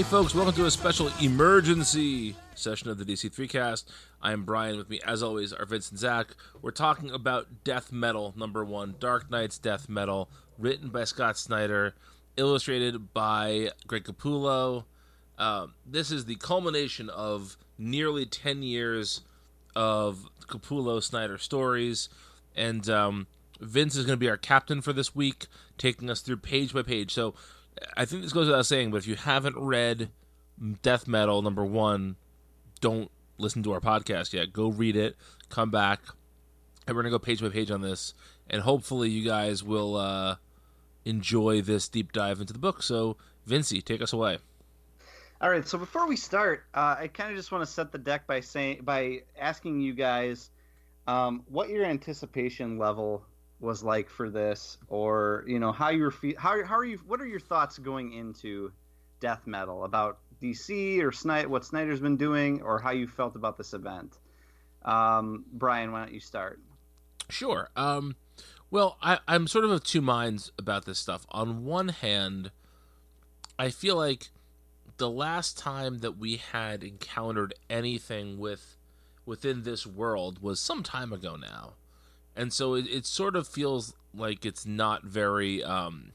Hey, folks, welcome to a special emergency session of the DC3 cast. I am Brian. With me, as always, are Vince and Zach. We're talking about Death Metal number one, Dark Nights Death Metal, written by Scott Snyder, illustrated by Greg Capullo. Um, this is the culmination of nearly 10 years of Capullo Snyder stories. And um, Vince is going to be our captain for this week, taking us through page by page. So I think this goes without saying, but if you haven't read Death Metal number one, don't listen to our podcast yet. Go read it, come back, and we're gonna go page by page on this, and hopefully you guys will uh, enjoy this deep dive into the book. So, Vincey, take us away. All right. So before we start, uh, I kind of just want to set the deck by saying by asking you guys um, what your anticipation level was like for this, or you know how you're fe- how how are you? What are your thoughts going into death metal about DC or Snyder, what Snyder's been doing, or how you felt about this event? Um, Brian, why don't you start? Sure. Um, well, I, I'm sort of of two minds about this stuff. On one hand, I feel like the last time that we had encountered anything with within this world was some time ago now and so it, it sort of feels like it's not very um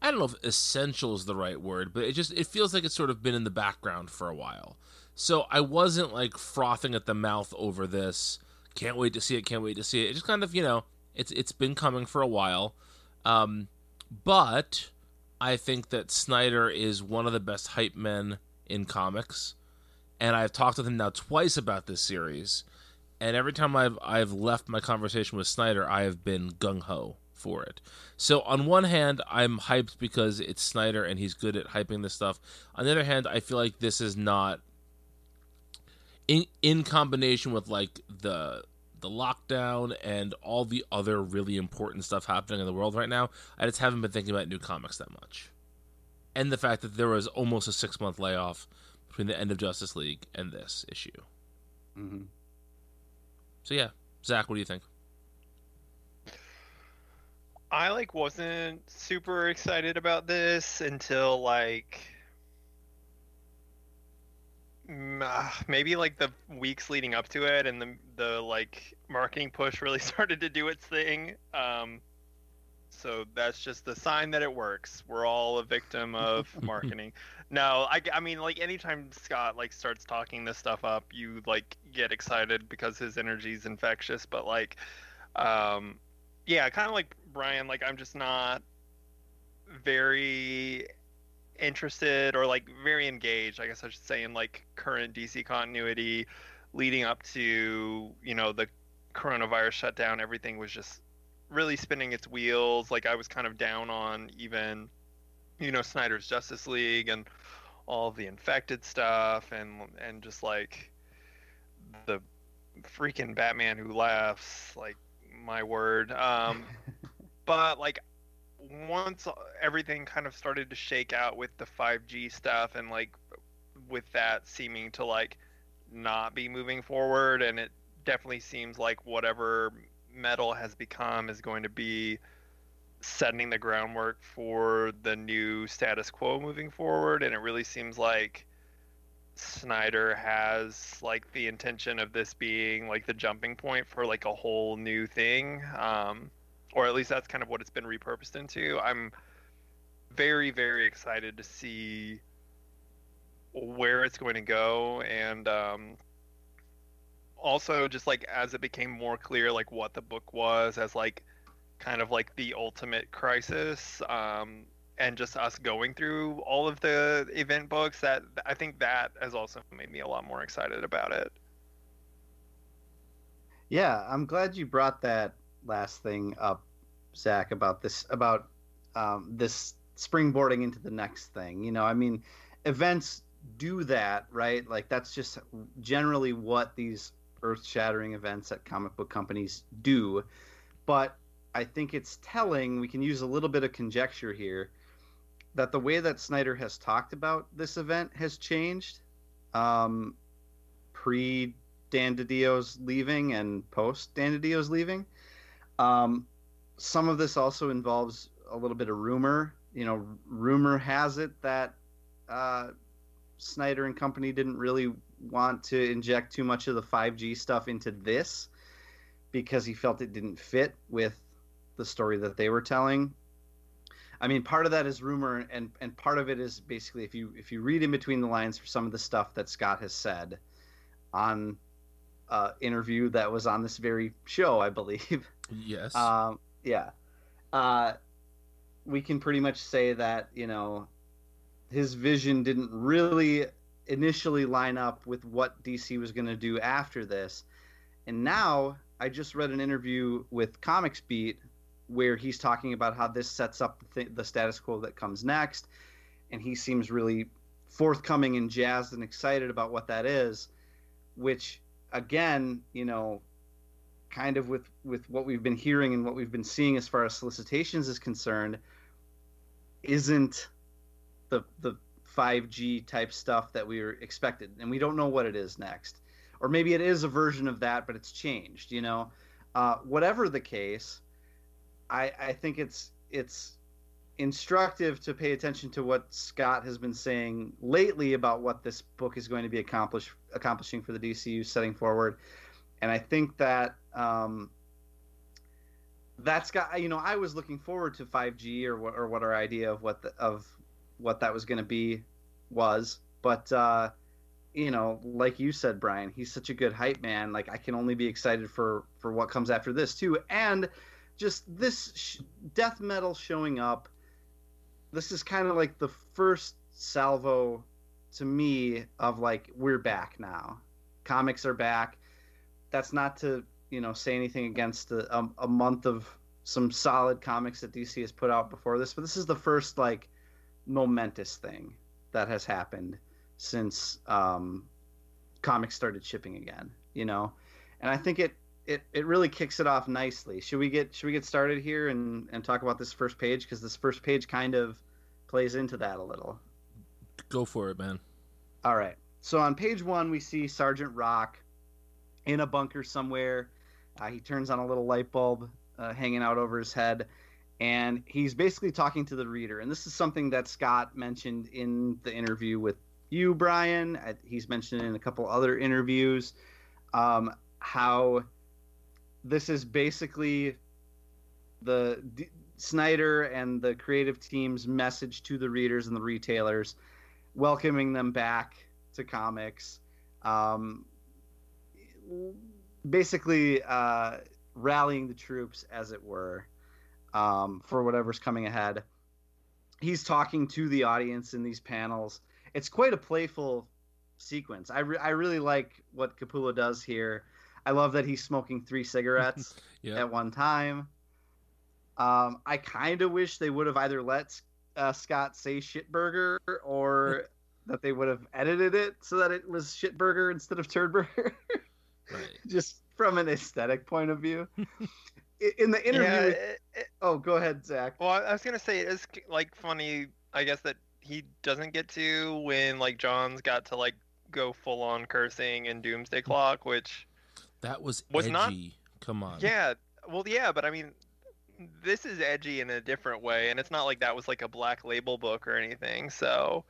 I don't know if essential is the right word, but it just it feels like it's sort of been in the background for a while. So I wasn't like frothing at the mouth over this. Can't wait to see it. Can't wait to see it. It just kind of you know it's it's been coming for a while, um, but I think that Snyder is one of the best hype men in comics, and I've talked with him now twice about this series, and every time I've I've left my conversation with Snyder, I have been gung ho for it. So on one hand, I'm hyped because it's Snyder and he's good at hyping this stuff. On the other hand, I feel like this is not in in combination with like the the lockdown and all the other really important stuff happening in the world right now. I just haven't been thinking about new comics that much. And the fact that there was almost a six month layoff between the end of Justice League and this issue. Mm-hmm. So yeah, Zach, what do you think? I like wasn't super excited about this until like maybe like the weeks leading up to it and the the like marketing push really started to do its thing. Um, so that's just the sign that it works. We're all a victim of marketing. No, I, I mean like anytime Scott like starts talking this stuff up, you like get excited because his energy is infectious. But like, um, yeah, kind of like Brian. Like I'm just not very interested or like very engaged. I guess I should say in like current DC continuity leading up to you know the coronavirus shutdown. Everything was just really spinning its wheels. Like I was kind of down on even, you know, Snyder's Justice League and all the infected stuff and and just like the freaking Batman who laughs, like my word. Um but like once everything kind of started to shake out with the 5G stuff and like with that seeming to like not be moving forward and it definitely seems like whatever metal has become is going to be setting the groundwork for the new status quo moving forward and it really seems like Snyder has like the intention of this being like the jumping point for like a whole new thing um or at least that's kind of what it's been repurposed into. I'm very very excited to see where it's going to go and um also just like as it became more clear like what the book was as like kind of like the ultimate crisis um and just us going through all of the event books that i think that has also made me a lot more excited about it. Yeah i'm glad you brought that last thing up zach about this about um, this springboarding into the next thing. You know i mean events do that right? Like that's just generally what these earth-shattering events that comic book companies do. But i think it's telling we can use a little bit of conjecture here that the way that snyder has talked about this event has changed um, pre dan didio's leaving and post dan didio's leaving. Um, some of this also involves a little bit of rumor you know, rumor has it that uh, Snyder and company didn't really want to inject too much of the 5G stuff into this because he felt it didn't fit with the story that they were telling. I mean, part of that is rumor, and and part of it is basically if you if you read in between the lines for some of the stuff that Scott has said on uh, interview that was on this very show, I believe. Yes. Um, yeah. Uh, we can pretty much say that you know his vision didn't really initially line up with what DC was going to do after this, and now I just read an interview with Comics Beat where he's talking about how this sets up the, th- the status quo that comes next, and he seems really forthcoming and jazzed and excited about what that is, which again, you know, kind of with with what we've been hearing and what we've been seeing as far as solicitations is concerned, isn't the the 5G type stuff that we were expected, and we don't know what it is next, or maybe it is a version of that, but it's changed. You know, uh, whatever the case, I I think it's it's instructive to pay attention to what Scott has been saying lately about what this book is going to be accomplish, accomplishing for the DCU setting forward. And I think that um, that's got you know I was looking forward to 5G or what or what our idea of what the, of what that was going to be was, but uh, you know, like you said, Brian, he's such a good hype man. Like I can only be excited for for what comes after this too, and just this sh- death metal showing up this is kind of like the first salvo to me of like we're back now. Comics are back. That's not to you know say anything against a, a, a, month of some solid comics that dc has put out before this but this is the first like momentous thing that has happened since um, comics started shipping again you know? And i think it it, it really kicks it off nicely. Should we get should we get started here and, and talk about this first page because this first page kind of plays into that a little. Go for it, man. All right. So on page one, we see Sergeant Rock in a bunker somewhere. Uh, he turns on a little light bulb uh, hanging out over his head, and he's basically talking to the reader. And this is something that Scott mentioned in the interview with you, Brian. He's mentioned in a couple other interviews um, how this is basically the D- Snyder and the creative team's message to the readers and the retailers, welcoming them back to comics, um, basically uh, rallying the troops, as it were, um, for whatever's coming ahead. He's talking to the audience in these panels. It's quite a playful sequence. I, re- I really like what Capullo does here I love that he's smoking three cigarettes yep. at one time. Um, I kind of wish they would have either let uh, Scott say shitburger or that they would have edited it so that it was shitburger instead of turdburger. right. Just from an aesthetic point of view. In the interview, yeah, it, it, oh, go ahead, Zach. Well, I was gonna say it's like funny, I guess that he doesn't get to when like John's got to like go full on cursing and Doomsday Clock, which that was, was edgy. Not, Come on. Yeah. Well, yeah, but I mean, this is edgy in a different way, and it's not like that was like a black label book or anything. So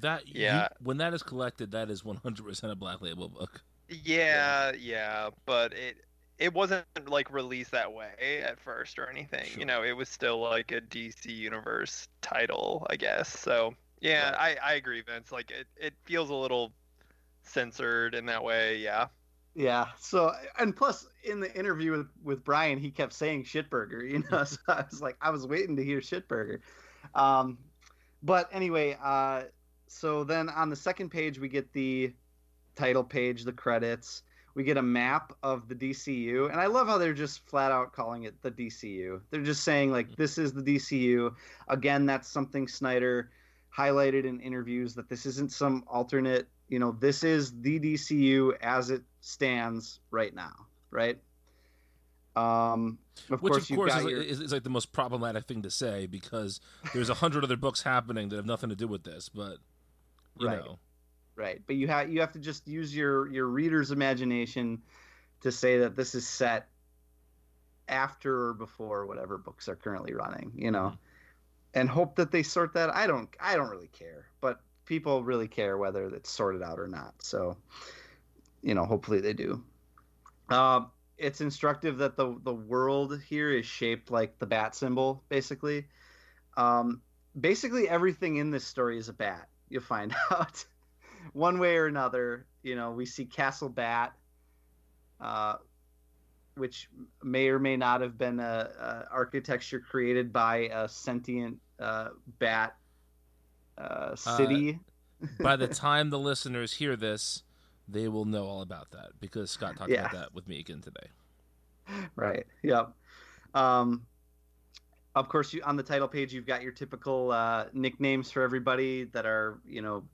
that yeah, you, when that is collected, that is 100% a black label book. Yeah, yeah, yeah, but it it wasn't like released that way at first or anything. Sure. You know, it was still like a DC Universe title, I guess. So yeah, I I agree, Vince. Like it it feels a little censored in that way. Yeah. Yeah. So, and plus, in the interview with, with Brian, he kept saying shitburger. You know, so I was like, I was waiting to hear shitburger. Um, but anyway, uh, so then on the second page, we get the title page, the credits. We get a map of the DCU, and I love how they're just flat out calling it the DCU. They're just saying like, this is the DCU. Again, that's something Snyder highlighted in interviews that this isn't some alternate you know, this is the DCU as it stands right now, right? Um, of Which, course, of course, is, your... is, is, like the most problematic thing to say because there's a hundred other books happening that have nothing to do with this, but you right. know, right? But you have you have to just use your your reader's imagination to say that this is set after or before whatever books are currently running. You know, and hope that they sort that. I don't I don't really care, but people really care whether it's sorted out or not. So, you know, hopefully they do. Uh, it's instructive that the the world here is shaped like the bat symbol, basically. Um, basically, everything in this story is a bat. You'll find out one way or another. You know, we see Castle Bat, uh, which may or may not have been a, a architecture created by a sentient uh, bat uh, city. By the time the listeners hear this, they will know all about that because Scott talked Yeah. about that with me again today. right. Yep. Um, of course, you on the title page, you've got your typical uh, nicknames for everybody that are, you know,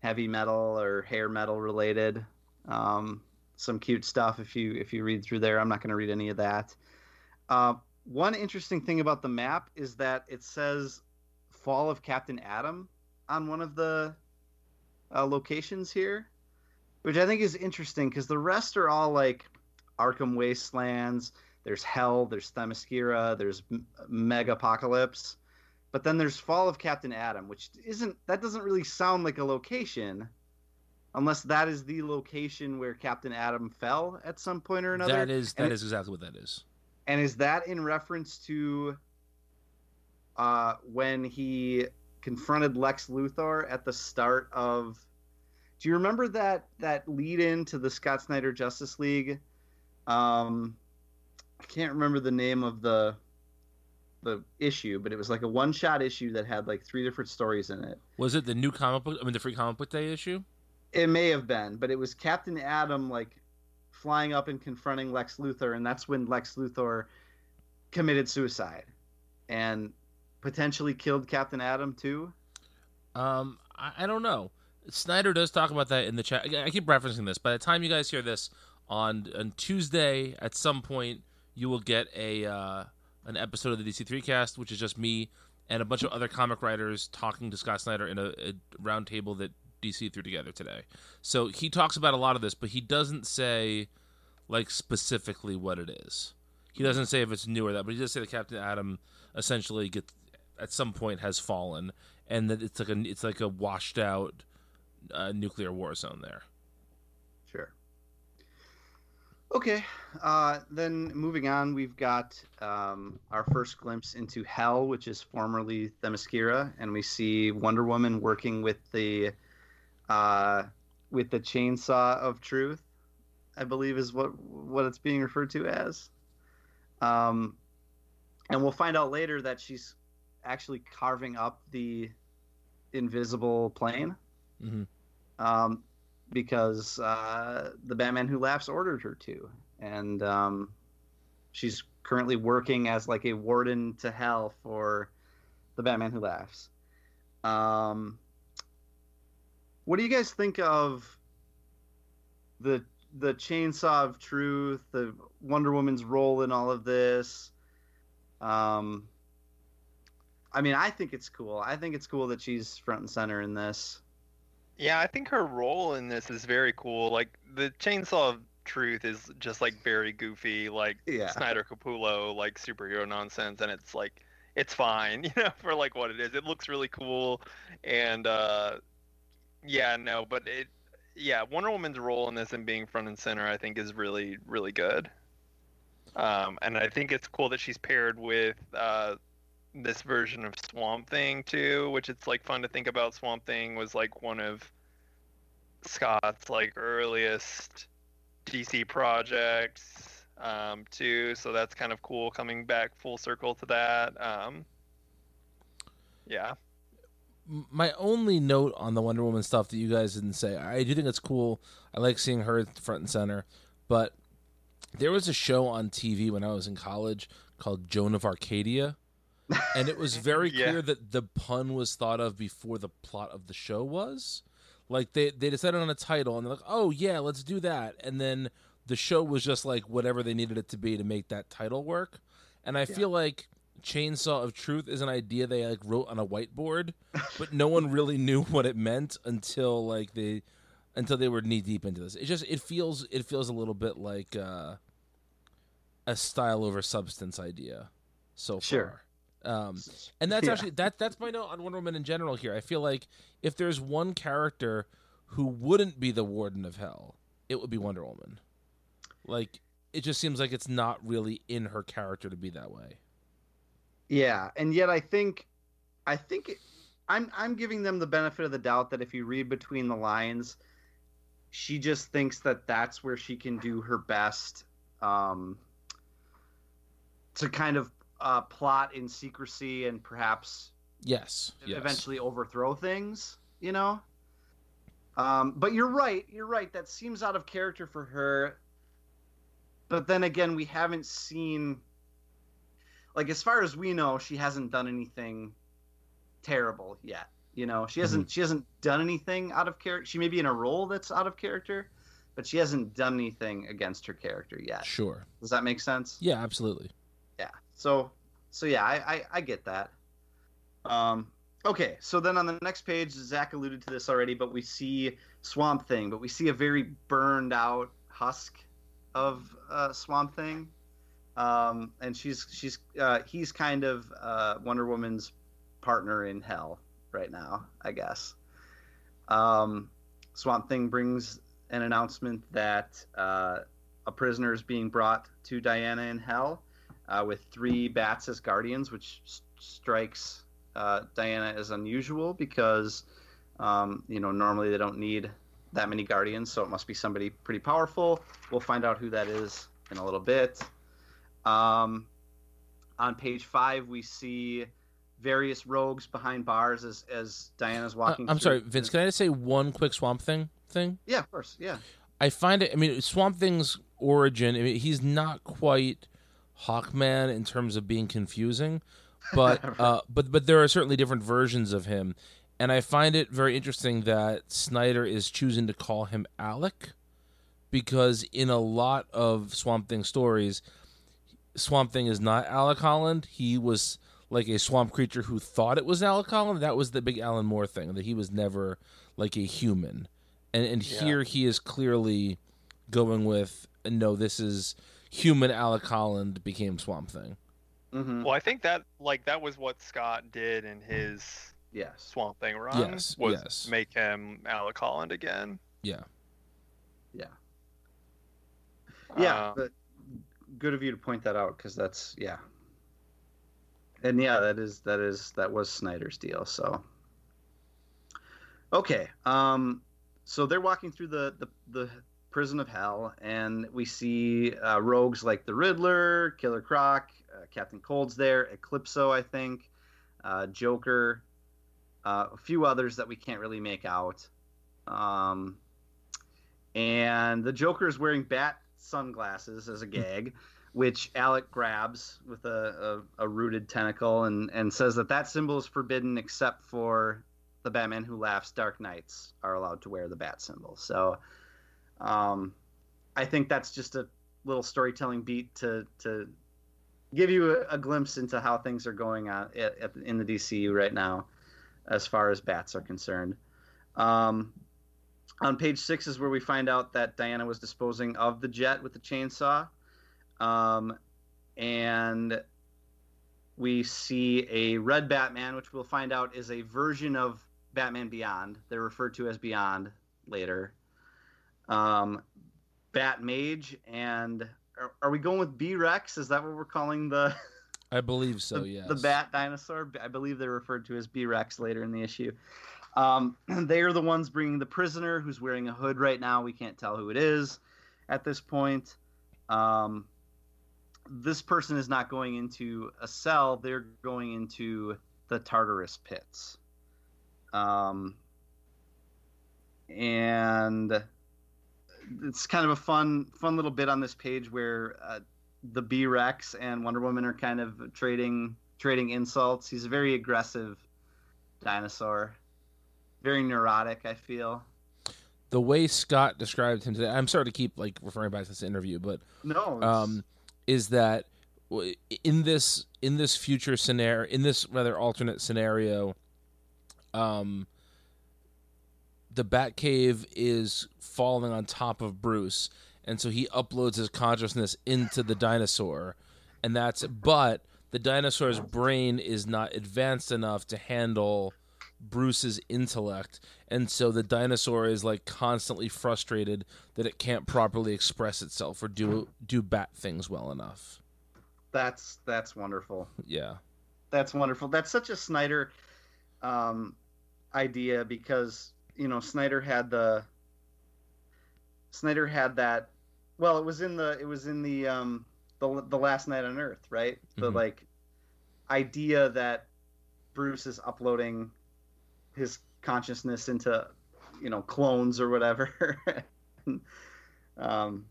heavy metal or hair metal related. Um, some cute stuff if you if you read through there. I'm not going to read any of that. Uh, one interesting thing about the map is that it says "Fall of Captain Atom" on one of the uh, locations here, which I think is interesting because the rest are all like Arkham Wastelands. There's Hell. There's Themyscira. There's M- Megapocalypse. But then there's Fall of Captain Atom, which isn't that doesn't really sound like a location, unless that is the location where Captain Atom fell at some point or another. That is And that it- is exactly what that is. And is that in reference to uh, when he confronted Lex Luthor at the start of? Do you remember that that lead in to the Scott Snyder Justice League? Um, I can't remember the name of the the issue, but it was like a one shot issue that had like three different stories in it. Was it the new comic book? I mean, the free comic book day issue. It may have been, but it was Captain Atom like flying up and confronting Lex Luthor, and that's when Lex Luthor committed suicide and potentially killed Captain Atom too. Um, I, I don't know. Snyder does talk about that in the chat. I keep referencing this. By the time you guys hear this on on Tuesday, at some point, you will get a uh, an episode of the DC three cast, which is just me and a bunch of other comic writers talking to Scott Snyder in a, a round table that DC threw together today. So he talks about a lot of this, but he doesn't say like specifically what it is. He doesn't say if it's new or that, but he does say that Captain Atom essentially gets at some point has fallen, and that it's like a it's like a washed out uh, nuclear war zone there. Sure. Okay, uh, then moving on, we've got um, our first glimpse into Hell, which is formerly Themyscira, and we see Wonder Woman working with the uh, with the chainsaw of truth. I believe is what what it's being referred to as. Um, and we'll find out later that she's actually carving up the invisible plane hmm um, because uh, the Batman Who Laughs ordered her to, and um, she's currently working as like a warden to hell for the Batman Who Laughs. Um, what do you guys think of the the chainsaw of truth, the Wonder Woman's role in all of this? Um, I mean, I think it's cool. I think it's cool that she's front and center in this. Yeah, I think her role in this is very cool. Like the chainsaw of truth is just like very goofy, like Yeah. Snyder Capullo, like superhero nonsense, and it's like it's fine, you know, for like what it is. It looks really cool, and uh, yeah, no, but it, yeah, Wonder Woman's role in this and being front and center, I think, is really really good. Um, and I think it's cool that she's paired with uh, this version of Swamp Thing too, which it's like fun to think about. Swamp Thing was like one of Scott's like earliest DC projects um, too, so that's kind of cool coming back full circle to that. Um, yeah, My only note on the Wonder Woman stuff that you guys didn't say, I do think it's cool. I like seeing her front and center, but there was a show on TV when I was in college called Joan of Arcadia. And it was very Yeah. clear that the pun was thought of before the plot of the show was. Like they they decided on a title and they're like, "Oh yeah, let's do that." And then the show was just like whatever they needed it to be to make that title work. And I feel like Chainsaw of Truth is an idea they like wrote on a whiteboard, but no one really knew what it meant until like they until they were knee deep into this. It just it feels it feels a little bit like uh, a style over substance idea so far. Sure. Um, and that's Yeah. actually that that's my note on Wonder Woman in general. Here, I feel like if there's one character who wouldn't be the Warden of Hell, it would be Wonder Woman. Like it just seems like it's not really in her character to be that way. Yeah, and yet I think, I think it, I'm I'm giving them the benefit of the doubt that if you read between the lines, she just thinks that that's where she can do her best um, to kind of uh, plot in secrecy and perhaps Yes. yes. eventually overthrow things. You know. Um, but you're right. You're right. That seems out of character for her. But then again, we haven't seen. Like as far as we know, she hasn't done anything terrible yet. You know, she hasn't. She hasn't done anything out of character. She may be in a role that's out of character, but she hasn't done anything against her character yet. Sure. Does that make sense? Yeah, absolutely. So so yeah, I I, I get that. Um okay, so then on the next page, Zach alluded to this already, but we see Swamp Thing, but we see a very burned out husk of uh, Swamp Thing. Um, and she's she's uh, he's kind of uh, Wonder Woman's partner in hell right now, I guess. Um, Swamp Thing brings an announcement that uh, a prisoner is being brought to Diana in hell uh, with three bats as guardians, which s- strikes uh, Diana as unusual because um, you know normally they don't need that many guardians, so it must be somebody pretty powerful. We'll find out who that is in a little bit. Um, on page five, we see various rogues behind bars as as Diana's Uh, walking. I'm through- sorry, Vince. Can I just say one quick Swamp Thing thing? Yeah, of course. Yeah. I find it. I mean, Swamp Thing's origin. I mean, he's not quite Hawkman in terms of being confusing, but uh, but but there are certainly different versions of him, and I find it very interesting that Snyder is choosing to call him Alec, because in a lot of Swamp Thing stories, Swamp Thing is not Alec Holland. He was like a swamp creature who thought it was Alec Holland. That was the big Alan Moore thing that he was never like a human and and Yeah. here he is clearly going with no this is human alec holland became swamp thing hmm Well, I think that like that was what Scott did in his Yes. Swamp Thing run. Yes, was yes. make him Alec Holland again. yeah Yeah, Um, but good of you to point that out because that's yeah, and yeah, that is that is that was Snyder's deal. So okay, um, so they're walking through the the, the prison of hell, and we see uh, rogues like the Riddler, Killer Croc, uh, Captain Cold's there, Eclipso, I think, uh, Joker, uh, a few others that we can't really make out. Um, and the Joker is wearing bat sunglasses as a gag, which Alec grabs with a, a, a rooted tentacle and, and says that that symbol is forbidden except for the Batman Who Laughs Dark Knights are allowed to wear the bat symbol. So um, I think that's just a little storytelling beat to, to give you a, a glimpse into how things are going on at, at, in the DCU right now as far as bats are concerned. Um, on page six is where we find out that Diana was disposing of the jet with the chainsaw. Um, and we see a red Batman, which we'll find out is a version of Batman Beyond. They're referred to as Beyond later. Um, Bat Mage, and are, are we going with B Rex? Is that what we're calling the i believe so yes the bat dinosaur. I believe they're referred to as B Rex later in the issue. Um, they are the ones bringing the prisoner who's wearing a hood right now. We can't tell who it is at this point. Um, this person is not going into a cell, they're going into the Tartarus pits. Um, and it's kind of a fun, fun little bit on this page where uh, the B Rex and Wonder Woman are kind of trading trading insults. He's a very aggressive dinosaur, very neurotic. I feel. the way scott described him today i'm sorry to keep like referring back to this interview but No. um is that in this in this future scenario in this rather alternate scenario um the batcave is falling on top of bruce and so he uploads his consciousness into the dinosaur and that's but the dinosaur's brain is not advanced enough to handle Bruce's intellect, and so the dinosaur is like constantly frustrated that it can't properly express itself or do do bat things well enough. That's that's wonderful. Yeah. That's wonderful. That's such a Snyder um, idea because you know Snyder had the Snyder had that. Well, it was in the it was in the um, the the last night on Earth, right? The Mhm. like idea that Bruce is uploading his consciousness into you know clones or whatever. um,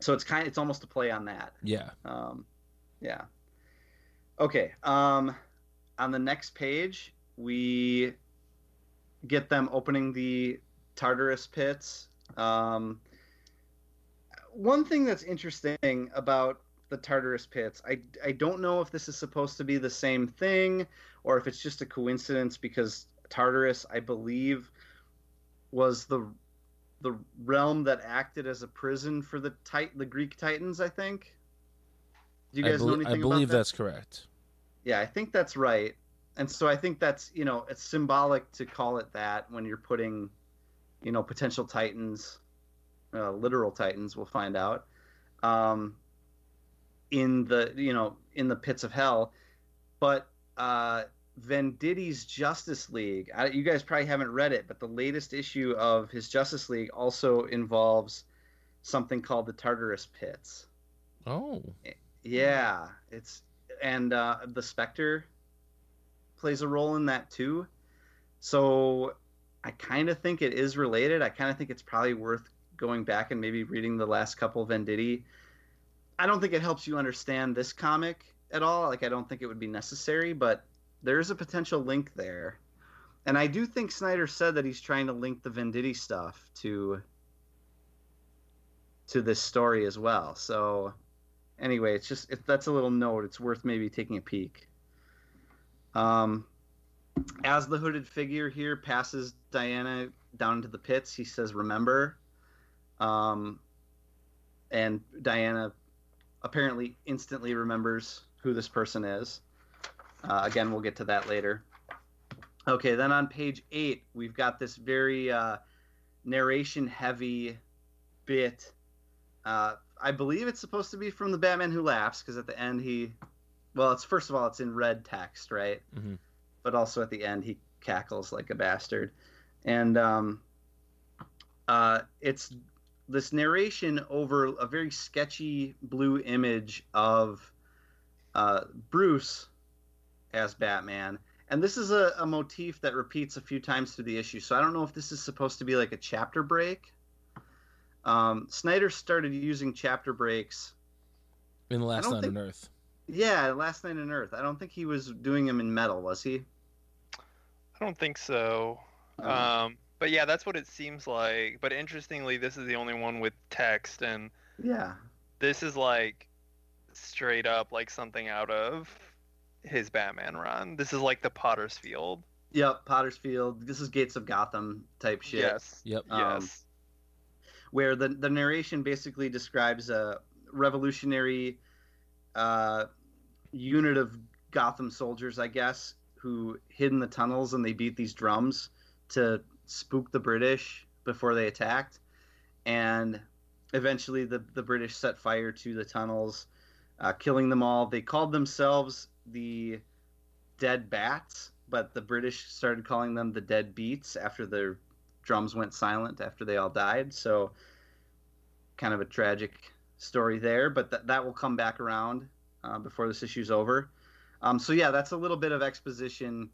so it's kind it's almost a play on that. Yeah. Um, yeah. Okay. Um, on the next page, we get them opening the Tartarus pits. Um, one thing that's interesting about the Tartarus pits, I, I don't know if this is supposed to be the same thing or if it's just a coincidence because Tartarus, I believe, was the the realm that acted as a prison for the tit- the Greek Titans. I think. Do you guys know anything I believe about that? that's correct. Yeah, I think that's right. And so I think that's, you know, it's symbolic to call it that when you're putting, you know, potential titans, uh, literal titans, we'll find out, um, in the, you know, in the pits of hell. But uh, Venditti's Justice League, I, you guys probably haven't read it, but the latest issue of his Justice League also involves something called the Tartarus Pits. Oh. Yeah, it's and uh, the Spectre plays a role in that too. So I kind of think it is related. I kind of think it's probably worth going back and maybe reading the last couple Venditti. I don't think it helps you understand this comic at all. Like I don't think it would be necessary, but there is a potential link there. And I do think Snyder said that he's trying to link the Venditti stuff to to this story as well. So anyway, it's just that's a little note. It's worth maybe taking a peek. Um, as the hooded figure here passes Diana down into the pits, he says, "Remember," um, and Diana apparently instantly remembers who this person is. Uh, again, we'll get to that later. Okay, then on page eight, we've got this very uh, narration-heavy bit. Uh, I believe it's supposed to be from the Batman Who Laughs because at the end he, well, it's first of all it's in red text, right? Mhm. But also at the end he cackles like a bastard, and um, uh, it's this narration over a very sketchy blue image of uh, Bruce as Batman. And this is a, a motif that repeats a few times through the issue. So I don't know if this is supposed to be like a chapter break. Um, Snyder started using chapter breaks. In the last night think- on Earth. Yeah, Last Night on Earth. I don't think he was doing them in metal, was he? I don't think so. Uh, Um, but yeah, that's what it seems like. But interestingly, this is the only one with text, and yeah. this is like straight up like something out of his Batman run. This is like the Potter's Field. Yep, Potter's Field. This is Gates of Gotham type shit. Yes. Yep. Um, Yes. where the the narration basically describes a revolutionary uh, unit of Gotham soldiers, I guess, who hid in the tunnels and they beat these drums to spook the British before they attacked, and eventually the the British set fire to the tunnels, uh, killing them all. They called themselves the Dead Bats, but the British started calling them the Dead Beats after their drums went silent after they all died. So, kind of a tragic story there, but th- that will come back around uh, before this issue's over. Um, so, yeah, that's a little bit of exposition.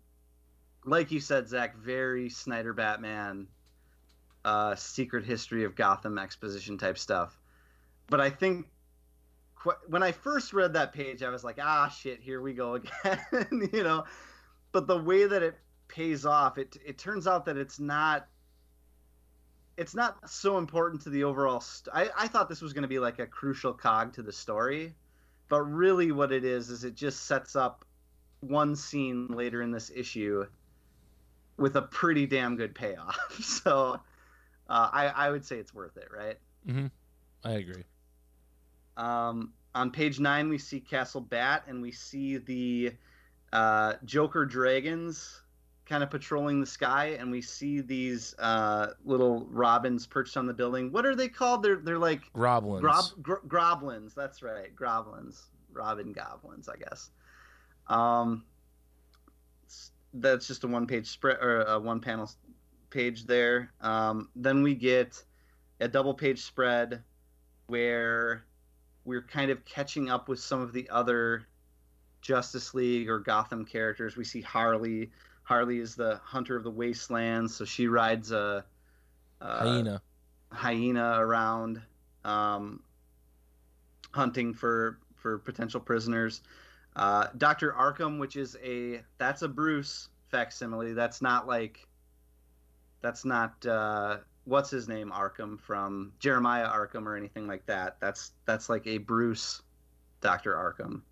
Like you said, Zach, very Snyder Batman, uh, secret history of Gotham exposition type stuff. But I think qu- when I first read that page, I was like, ah, shit, here we go again, you know. But the way that it pays off, it it turns out that it's not it's not so important to the overall. St- I I thought this was going to be like a crucial cog to the story, but really what it is is it just sets up one scene later in this issue with a pretty damn good payoff. so uh, I I would say it's worth it, right? Mm-hmm. I agree. Um, on page nine, we see Castle Bat, and we see the uh, Joker dragons kind of patrolling the sky, and we see these uh, little robins perched on the building. What are they called? They're they're like Groblins. grob, gro- groblins. That's right, groblins, robin goblins, I guess. Um, that's just a one page spread or a one panel page there. Um, then we get a double page spread where we're kind of catching up with some of the other Justice League or Gotham characters. We see Harley. Harley is the hunter of the wastelands, so she rides a, a Hyena. hyena around, um, hunting for for potential prisoners. Uh, Doctor Arkham, which is a that's a Bruce facsimile. That's not like that's not uh, what's his name Arkham from Jeremiah Arkham or anything like that. That's that's like a Bruce Doctor Arkham.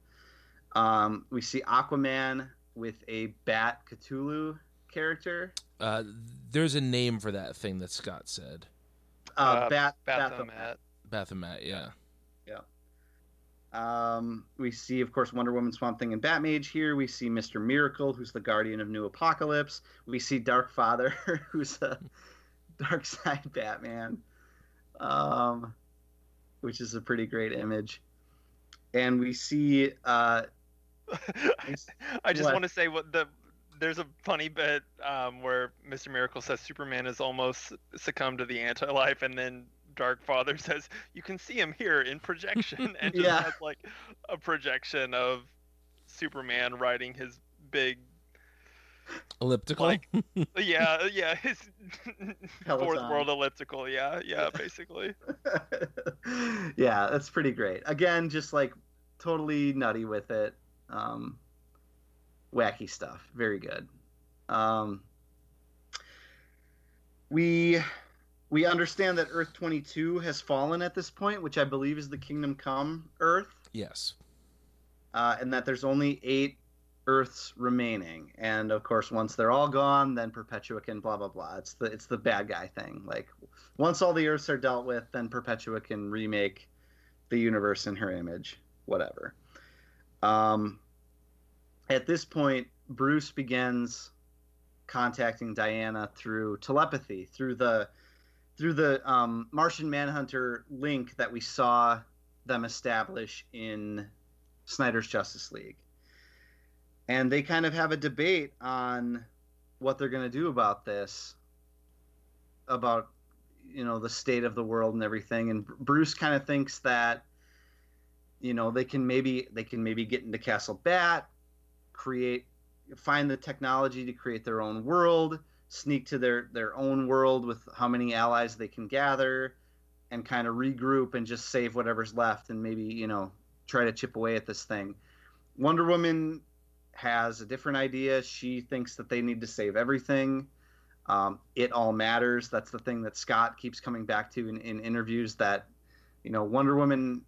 Um, we see Aquaman with a Bat Cthulhu character. Uh, there's a name for that thing that Scott said. Uh, Uh, Bat Baphomet. Baphomet, yeah. Yeah. Um, we see, of course, Wonder Woman, Swamp Thing, and Batmage here. We see Mr. Miracle, who's the guardian of New Apokolips. We see Dark Father, who's a Darkseid Batman, um, which is a pretty great image. And we see, uh, I just What? want to say what the there's a funny bit um, where Mr. Miracle says Superman has almost succumbed to the anti-life, and then Dark Father says you can see him here in projection, and just Yeah. has like a projection of Superman riding his big Elliptical. Like- yeah yeah his fourth world elliptical yeah yeah basically yeah, that's pretty great. Again, just like totally nutty with it. Um, wacky stuff. Very good. Um, we we understand that Earth 22 has fallen at this point, which I believe is the Kingdom Come Earth, yes. uh, and that there's only eight Earths remaining. And of course, once they're all gone, then Perpetua can blah blah blah. It's the it's the bad guy thing. Like once all the Earths are dealt with, then Perpetua can remake the universe in her image, whatever. Um, at this point, Bruce begins contacting Diana through telepathy, through the through the um, Martian Manhunter link that we saw them establish in Snyder's Justice League. And they kind of have a debate on what they're going to do about this, about you know the state of the world and everything. And Bruce kind of thinks that you know they can maybe they can maybe get into Castle Bat, create find the technology to create their own world, sneak to their their own world with how many allies they can gather, and kind of regroup and just save whatever's left, and maybe you know try to chip away at this thing. Wonder Woman has a different idea. She thinks that they need to save everything. Um, it all matters. That's the thing that Scott keeps coming back to in, in interviews. That you know, Wonder Woman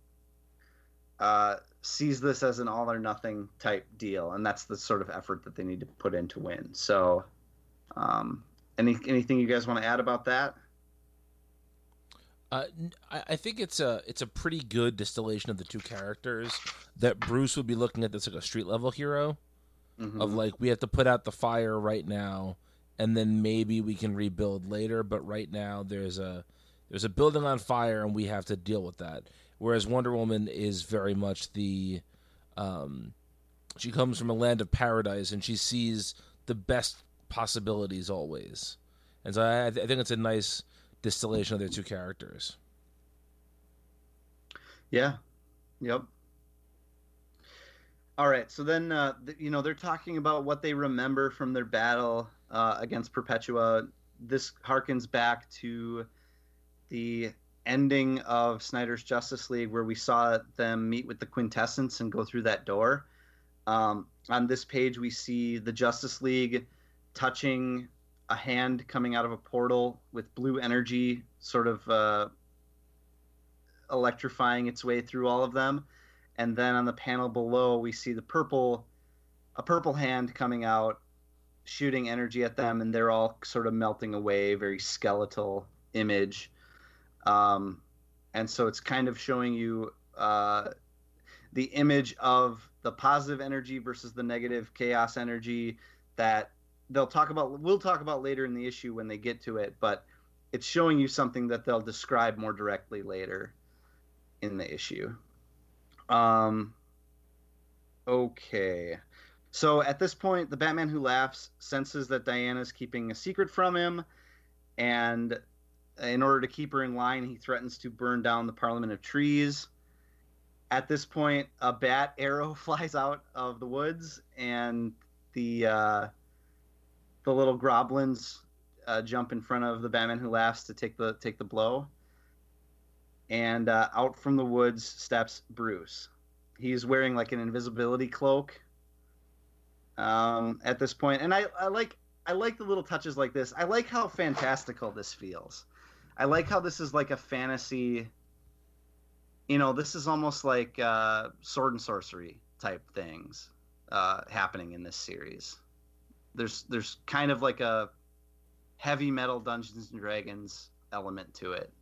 uh, sees this as an all or nothing type deal, and that's the sort of effort that they need to put in to win. So, um, any anything you guys want to add about that? Uh, I think it's a it's a pretty good distillation of the two characters. That Bruce would be looking at this like a street level hero Mhm. of like we have to put out the fire right now, and then maybe we can rebuild later. But right now there's a there's a building on fire, and we have to deal with that. Whereas Wonder Woman is very much the um, she comes from a land of paradise, and she sees the best possibilities always. And so I, I think it's a nice distillation of their two characters. Yeah. Yep. All right. So then, uh, th- you know, they're talking about what they remember from their battle uh, against Perpetua. This harkens back to the ending of Snyder's Justice League, where we saw them meet with the Quintessence and go through that door. Um, on this page, we see the Justice League touching a hand coming out of a portal with blue energy, sort of. Uh, electrifying its way through all of them and then on the panel below we see the purple a purple hand coming out shooting energy at them and they're all sort of melting away very skeletal image um, and so it's kind of showing you uh, the image of the positive energy versus the negative chaos energy that they'll talk about we'll talk about later in the issue when they get to it but it's showing you something that they'll describe more directly later in the issue. Um okay. So at this point the batman who laughs senses that diana's keeping a secret from him and in order to keep her in line he threatens to burn down the parliament of trees at this point a bat arrow flies out of the woods and the uh, the little goblins uh, jump in front of the Batman who laughs to take the take the blow. And uh, out from the woods steps Bruce. He's wearing like an invisibility cloak. Um, at this point, and I, I like I like the little touches like this. I like how fantastical this feels. I like how this is like a fantasy. You know, this is almost like uh, sword and sorcery type things uh, happening in this series. There's there's kind of like a heavy metal Dungeons and Dragons element to it.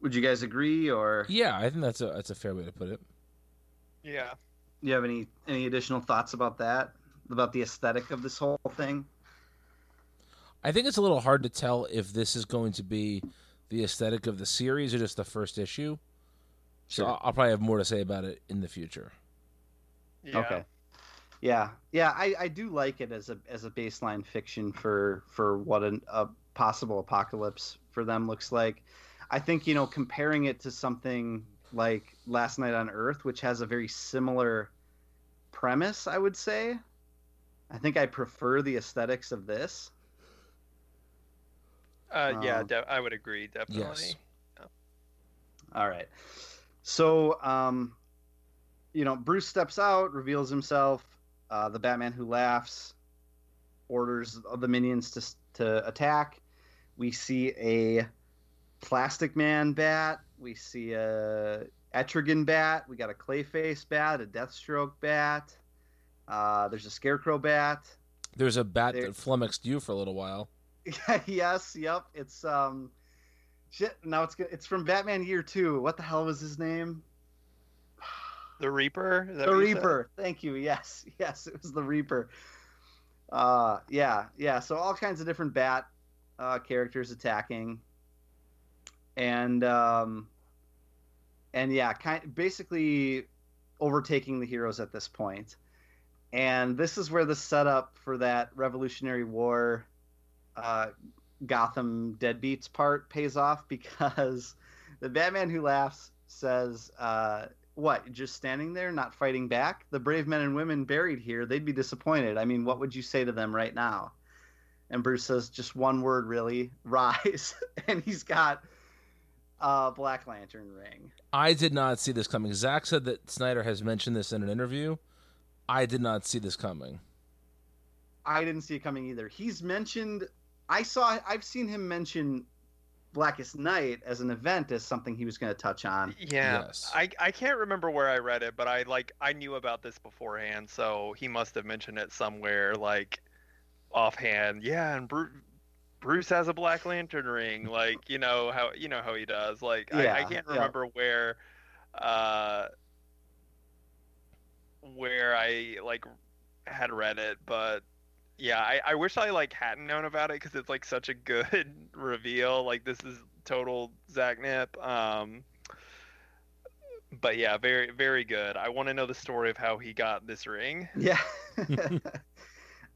Would you guys agree, or Yeah, I think that's a that's a fair way to put it. Yeah. do you have any any additional thoughts about that? About the aesthetic of this whole thing? I think it's a little hard to tell if this is going to be the aesthetic of the series or just the first issue. So I'll, I'll probably have more to say about it in the future. Yeah. Okay. Yeah, yeah, I, I do like it as a as a baseline fiction for for what an, a possible apocalypse for them looks like. I think you know comparing it to something like Last Night on Earth, which has a very similar premise, I would say. I think I prefer the aesthetics of this. Uh, yeah, Um, de- I would agree. Definitely. Yes. All right. So, um, you know, Bruce steps out, reveals himself. Uh, the Batman who laughs orders the minions to to attack. We see a Plastic Man bat. We see a Etrigan bat. We got a Clayface bat, a Deathstroke bat. Uh, there's a Scarecrow bat. There's a bat There- that flummoxed you for a little while. yes, yep. It's um, shit. Now it's it's from Batman Year Two. What the hell was his name? The Reaper. The you said? Reaper. Thank you. Yes, yes, it was the Reaper. Uh, yeah, yeah. So all kinds of different bat uh, characters attacking, and um, and yeah, kind basically overtaking the heroes at this point. And this is where the setup for that Revolutionary War, uh, Gotham deadbeats part pays off because the Batman who laughs says. Uh, what just standing there not fighting back the brave men and women buried here they'd be disappointed i mean what would you say to them right now and bruce says just one word really rise and he's got a black lantern ring I did not see this coming. Zach said that Snyder has mentioned this in an interview. I did not see this coming. i didn't see it coming either he's mentioned i saw i've seen him mention blackest night as an event as something he was going to touch on Yeah, Yes. I I can't remember where I read it, but I like I knew about this beforehand, so he must have mentioned it somewhere, like offhand. Yeah, and Bruce Bruce has a Black Lantern ring, like you know how you know how he does. Like I, I can't yeah. remember where, uh, where I like had read it, but yeah, I, I wish I like hadn't known about it because it's like such a good reveal. Like this is total Zach Nip. Um, but yeah, very very good. I want to know the story of how he got this ring. Yeah.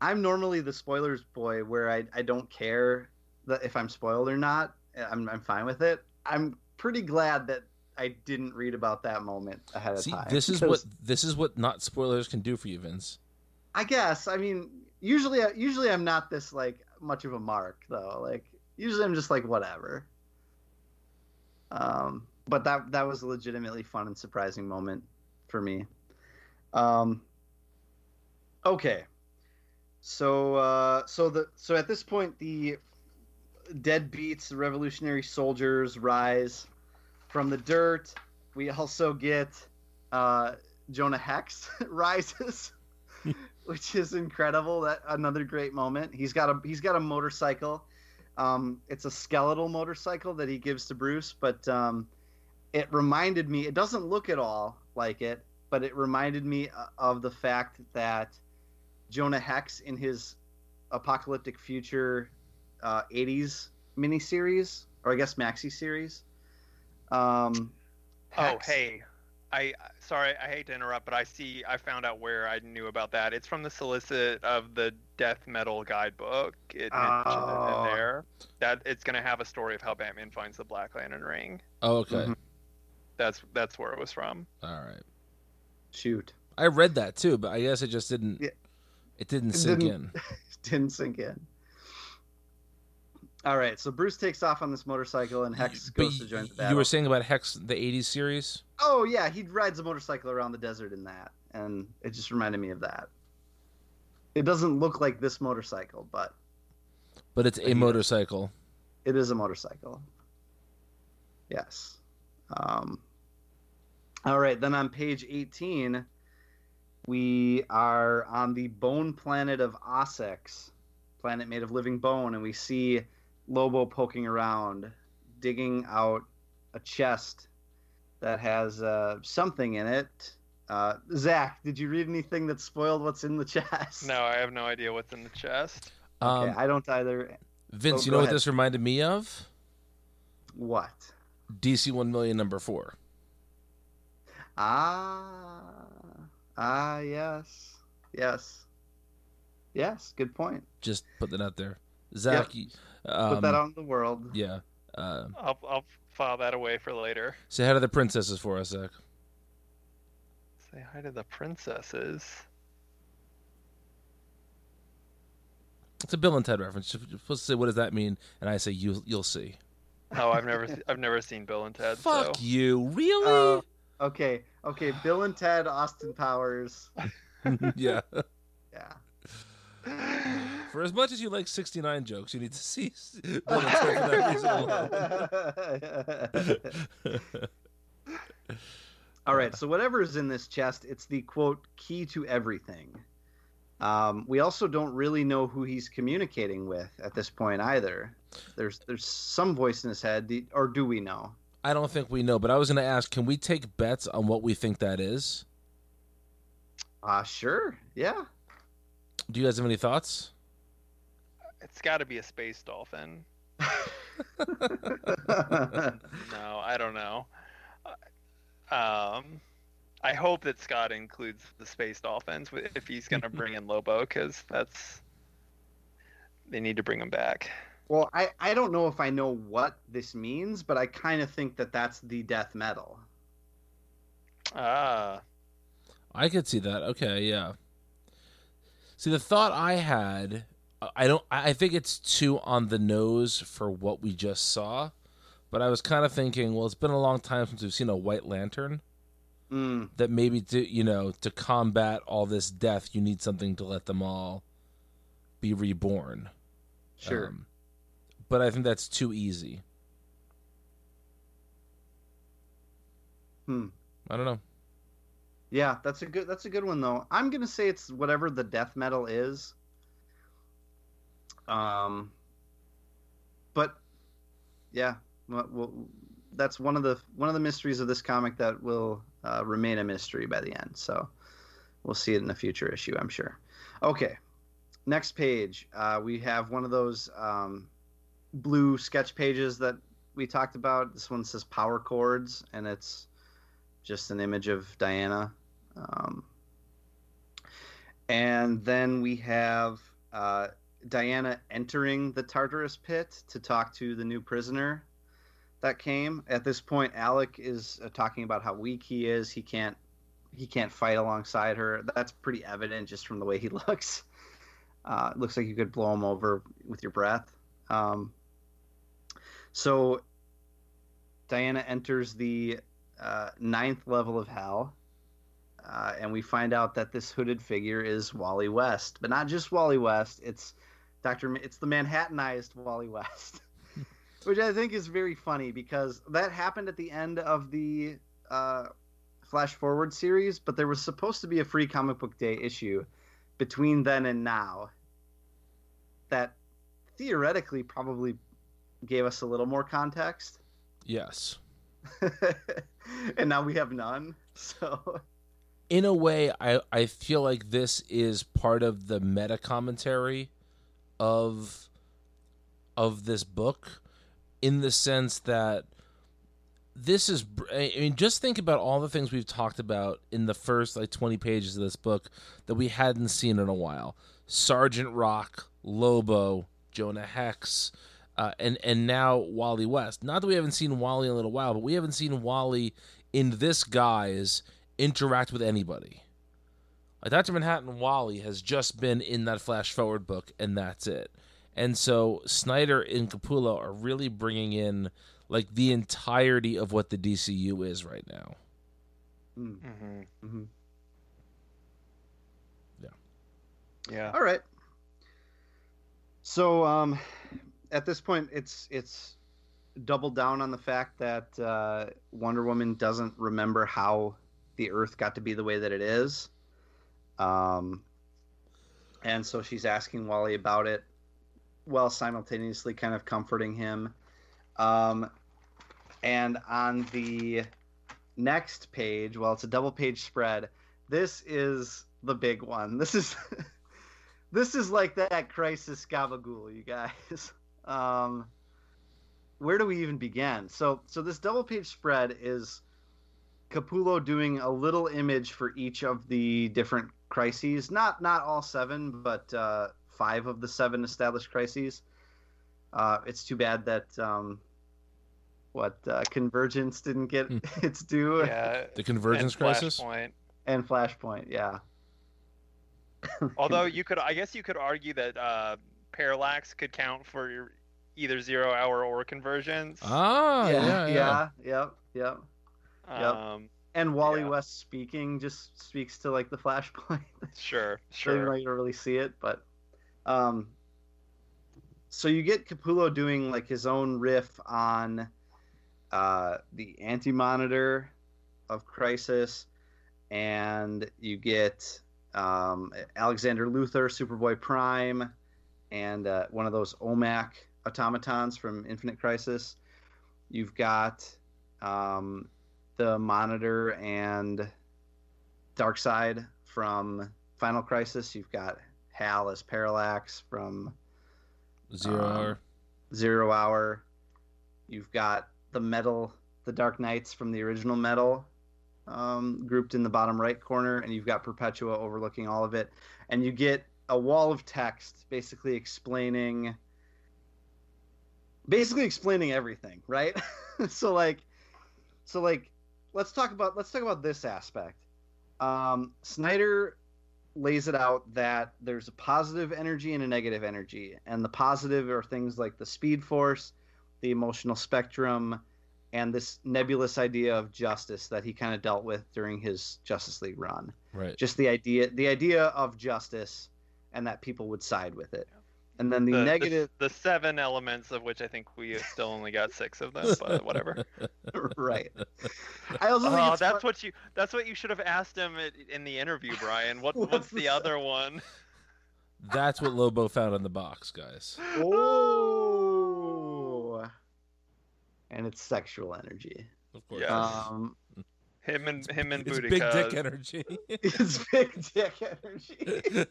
I'm normally the spoilers boy where I, I don't care that if I'm spoiled or not. I'm, I'm fine with it. I'm pretty glad that I didn't read about that moment ahead of See, time. this is what this is what not spoilers can do for you, Vince. I guess. I mean, usually usually I'm not this like much of a mark though. Like usually I'm just like whatever. Um, but that that was a legitimately fun and surprising moment for me. Um, okay. So uh, so the so at this point the deadbeats, the revolutionary soldiers rise from the dirt. We also get uh, Jonah Hex rises, which is incredible. That another great moment. He's got a he's got a motorcycle. Um, it's a skeletal motorcycle that he gives to Bruce, but um, it reminded me. It doesn't look at all like it. but it reminded me uh, of the fact that Jonah Hex in his apocalyptic future uh, 80s miniseries, or I guess maxi series. Um, Oh, hey. I sorry, I hate to interrupt, but I see I found out where I knew about that. It's from the solicit of the death metal guidebook. It mentioned it Oh. in there that it's gonna have a story of how Batman finds the Black Lantern ring. Oh, okay. Mhm. That's that's where it was from. All right. Shoot. I read that too, but I guess it just didn't. Yeah. It didn't It sink didn't- in. Didn't sink in. All right, so Bruce takes off on this motorcycle and Hex But goes to join the you were saying about Hex, the '80s series. Oh yeah, he rides a motorcycle around the desert in that, and it just reminded me of that. It doesn't look like this motorcycle, but But it's a motorcycle. it is a motorcycle. Yes. Um, all right, then on page 18, we are on the bone planet of Ossex, planet made of living bone, and we see Lobo poking around, digging out a chest that has uh, something in it. Uh, Zach, did you read anything that spoiled what's in the chest? No, I have no idea what's in the chest. Okay, Um, I don't either. Vince, oh, you go know what this reminded me of? What? DC One Million number four. Ah, ah, yes, yes, yes. Good point. Just put that out there. Zach, you- um, Put that out in the world. Yeah. Uh, I'll I'll file that away for later. say hi to the princesses for us, Zach. Say hi to the princesses. It's a Bill and Ted reference. You're supposed to say, "What does that mean?" And I say, "You, you'll see." Oh, I've never se- I've never seen Bill and Ted. Fuck so. you, really? Uh, Okay, okay. Bill and Ted, Austin Powers. yeah. Yeah. For as much as you like 69 jokes, you need to see Bill and Ted for that reason alone. All right, so whatever is in this chest, it's the quote key to everything. Um, we also don't really know who he's communicating with at this point either. There's there's some voice in his head, or do we know? I don't think we know, but I was going to ask, can we take bets on what we think that is? Uh sure, yeah. Do you guys have any thoughts? It's got to be a space dolphin. No, I don't know. Uh, Um, I hope that Scott includes the space dolphins if he's gonna bring in Lobo, because that's they need to bring him back. well, I I don't know if I know what this means, but I kind of think that that's the death metal. Ah, I could see that. Okay, yeah. See, the thought I had, I don't. I think it's too on the nose for what we just saw, but I was kind of thinking, well, it's been a long time since we've seen a White Lantern. Mm, That maybe to you know to combat all this death, you need something to let them all be reborn. sure. Um, but I think that's too easy. Hmm. I don't know. Yeah, that's a good that's a good one though. I'm gonna say it's whatever the death metal is. Um, but yeah, well, well, that's one of the one of the mysteries of this comic that will uh, remain a mystery by the end. So we'll see it in a future issue, I'm sure. Okay, next page. Uh, we have one of those um, blue sketch pages that we talked about. This one says power chords, and it's just an image of Diana. Um, and then we have uh, Diana entering the Tartarus pit to talk to the new prisoner that came. At this point, Alec is uh, talking about how weak he is. He can't he can't fight alongside her. That's pretty evident just from the way he looks. Uh, looks like you could blow him over with your breath. Um, so Diana enters the uh, ninth level of hell. Uh, and we find out that this hooded figure is Wally West, but not just Wally West. It's Doctor. It's the Manhattanized Wally West, which I think is very funny because that happened at the end of the uh, Flash Forward series, but there was supposed to be a free comic book day issue between then and now that theoretically probably gave us a little more context. Yes. and now we have none. So in a way, I I feel like this is part of the meta commentary of of this book, in the sense that this is i mean just think about all the things we've talked about in the first like 20 pages of this book that we hadn't seen in a while. Sergeant rock lobo jonah hex uh, and and now wally west. Not that we haven't seen wally in a little while but we haven't seen wally in this guise interact with anybody like dr manhattan wally has just been in that flash forward book and that's it and so snyder and capullo are really bringing in like the entirety of what the DCU is right now. Mm. Mm-hmm. hmm Yeah. Yeah. All right. So um, at this point, it's it's doubled down on the fact that uh, Wonder Woman doesn't remember how the Earth got to be the way that it is. Um, and so she's asking Wally about it, while simultaneously kind of comforting him. Um, and on the next page, well, it's a double page spread. This is the big one. This is this is like that crisis gabagool, you guys. Um, where do we even begin? So so this double page spread is Capullo doing a little image for each of the different crises. Not not all seven, but uh, five of the seven established crises. Uh, it's too bad that um, what uh, Convergence didn't get Hmm. its due Yeah. The Convergence and Crisis. Flashpoint. and Flashpoint. Yeah. Although you could, I guess you could argue that uh, Parallax could count for your- either zero hour or Convergence. Ah, yeah, yeah. yeah, yep, yep. yep. Um, And Wally Yeah. West speaking just speaks to like the Flashpoint. sure, So you know sure. you don't really see it, but um, so you get Capullo doing like his own riff on uh, the Anti Monitor of Crisis, and you get um, Alexander Luthor, Superboy Prime, and uh, one of those OMAC automatons from Infinite Crisis. You've got um, the Monitor and Darkseid from Final Crisis. You've got Hal as Parallax from Zero Um, hour. Zero Hour. You've got the Metal, the Dark Knights from the original Metal, um, grouped in the bottom right corner, and you've got Perpetua overlooking all of it, and you get a wall of text basically explaining, basically explaining everything, right? so like, so like, let's talk about let's talk about this aspect. Um, Snyder lays it out that there's a positive energy and a negative energy, and the positive are things like the speed force, the emotional spectrum, and this nebulous idea of justice that he kind of dealt with during his Justice League run. Right. Just the idea, the idea of justice, and that people would side with it. And then the, The, the- negative, the, seven elements of which I think we still only got six of them, but whatever. right? I also think Oh, that's fun- what you that's what you should have asked him in the interview, Brian. What, What's what's, the the other one? That's what Lobo found in the box, guys. Oh, and it's sexual energy. Of course. Yes. Um, Him and him and it's big dick energy. it's big dick energy,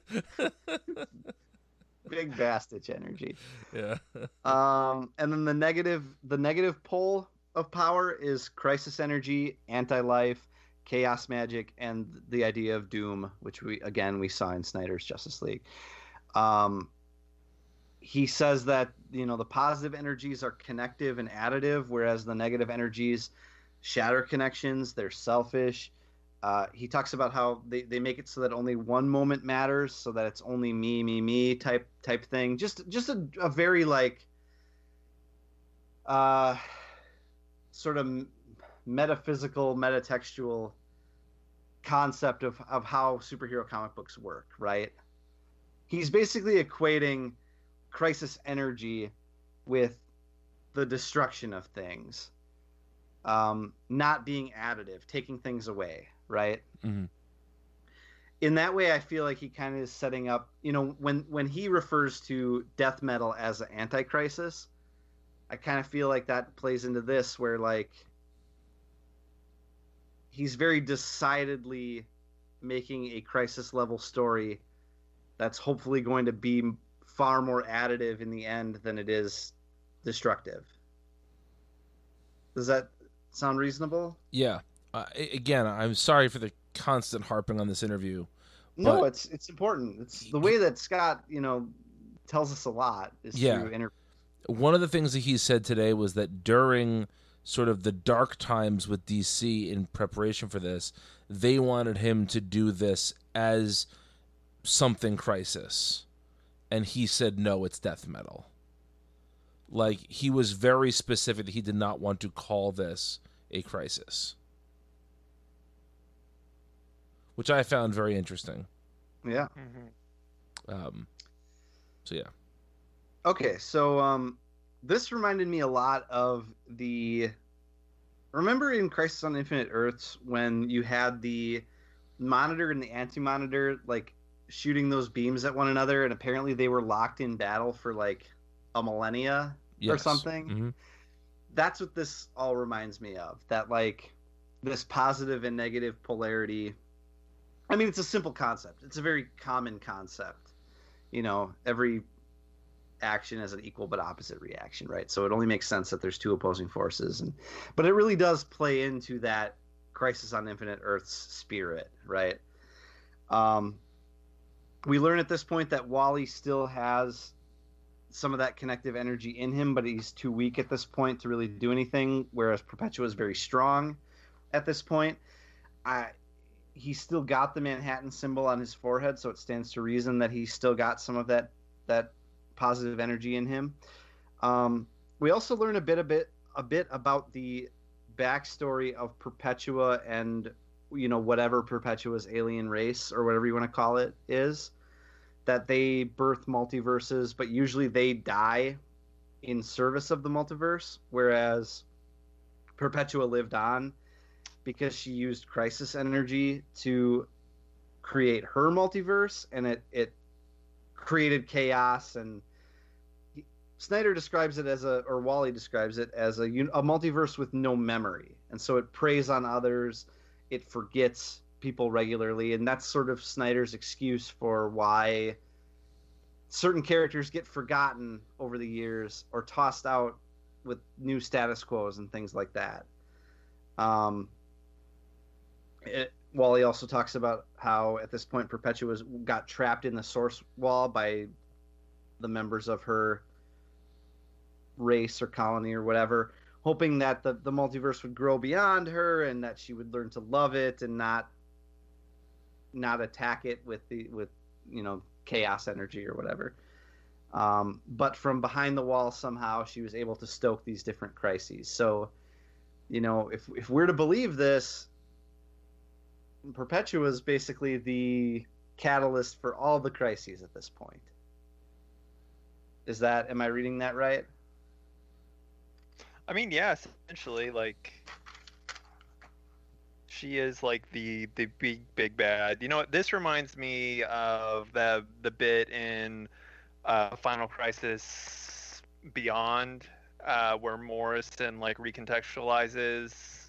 big bastich energy. yeah. Um, and then the negative, the negative pole of power is crisis energy, anti-life, chaos magic, and the idea of doom, which we again we saw in Snyder's Justice League. Um, he says that you know the positive energies are connective and additive, whereas the negative energies shatter connections. They're selfish. Uh, he talks about how they, they make it so that only one moment matters, so that it's only me, me, me type type thing. Just just a, a very like uh, sort of metaphysical, metatextual concept of, of how superhero comic books work, right? He's basically equating crisis energy with the destruction of things, um, not being additive, taking things away, right? Mhm. In that way, I feel like he kind of is setting up. You know, when when he refers to death metal as an anti-crisis, I kind of feel like that plays into this, where like he's very decidedly making a crisis level story that's hopefully going to be far more additive in the end than it is destructive. Does that sound reasonable? Yeah. Uh, again, I'm sorry for the constant harping on this interview. No, it's it's important. It's the way that Scott, you know, tells us a lot is yeah. through interview. One of the things that he said today was that during sort of the dark times with DC in preparation for this, they wanted him to do this as something crisis. And he said no, it's death metal. Like he was very specific that he did not want to call this a crisis. Which I found very interesting. Yeah. Mm-hmm. Um so yeah. Okay, so um this reminded me a lot of the remember in Crisis on Infinite Earths when you had the monitor and the anti-monitor like shooting those beams at one another and apparently they were locked in battle for like a millennia yes. or something. Mhm. That's what this all reminds me of. That like this positive and negative polarity. I mean, it's a simple concept. It's a very common concept. You know, every action has an equal but opposite reaction, right? So it only makes sense that there's two opposing forces, and but it really does play into that Crisis on Infinite Earth's spirit, right? Um, we learn at this point that Wally still has some of that connective energy in him, but he's too weak at this point to really do anything. Whereas Perpetua is very strong at this point. I he's still got the Manhattan symbol on his forehead, so it stands to reason that he's still got some of that that positive energy in him. Um, we also learn a bit a bit a bit about the backstory of Perpetua and you know whatever Perpetua's alien race or whatever you want to call it is that they birth multiverses, but usually they die in service of the multiverse, whereas Perpetua lived on because she used crisis energy to create her multiverse and it it created chaos and Snyder describes it as a or Wally describes it as a a multiverse with no memory and so it preys on others it forgets people regularly and that's sort of Snyder's excuse for why certain characters get forgotten over the years or tossed out with new status quos and things like that. Um it, Wally also talks about how at this point Perpetua was, got trapped in the source wall by the members of her race or colony or whatever, hoping that the, the multiverse would grow beyond her and that she would learn to love it and not not attack it with the with you know chaos energy or whatever. Um, but from behind the wall somehow she was able to stoke these different crises. So, you know, if if we're to believe this, Perpetua is basically the catalyst for all the crises at this point. Is that am I reading that right? I mean, yeah, essentially, like she is like the the big big bad. You know what? This reminds me of the the bit in uh, Final Crisis Beyond, uh, where Morrison like recontextualizes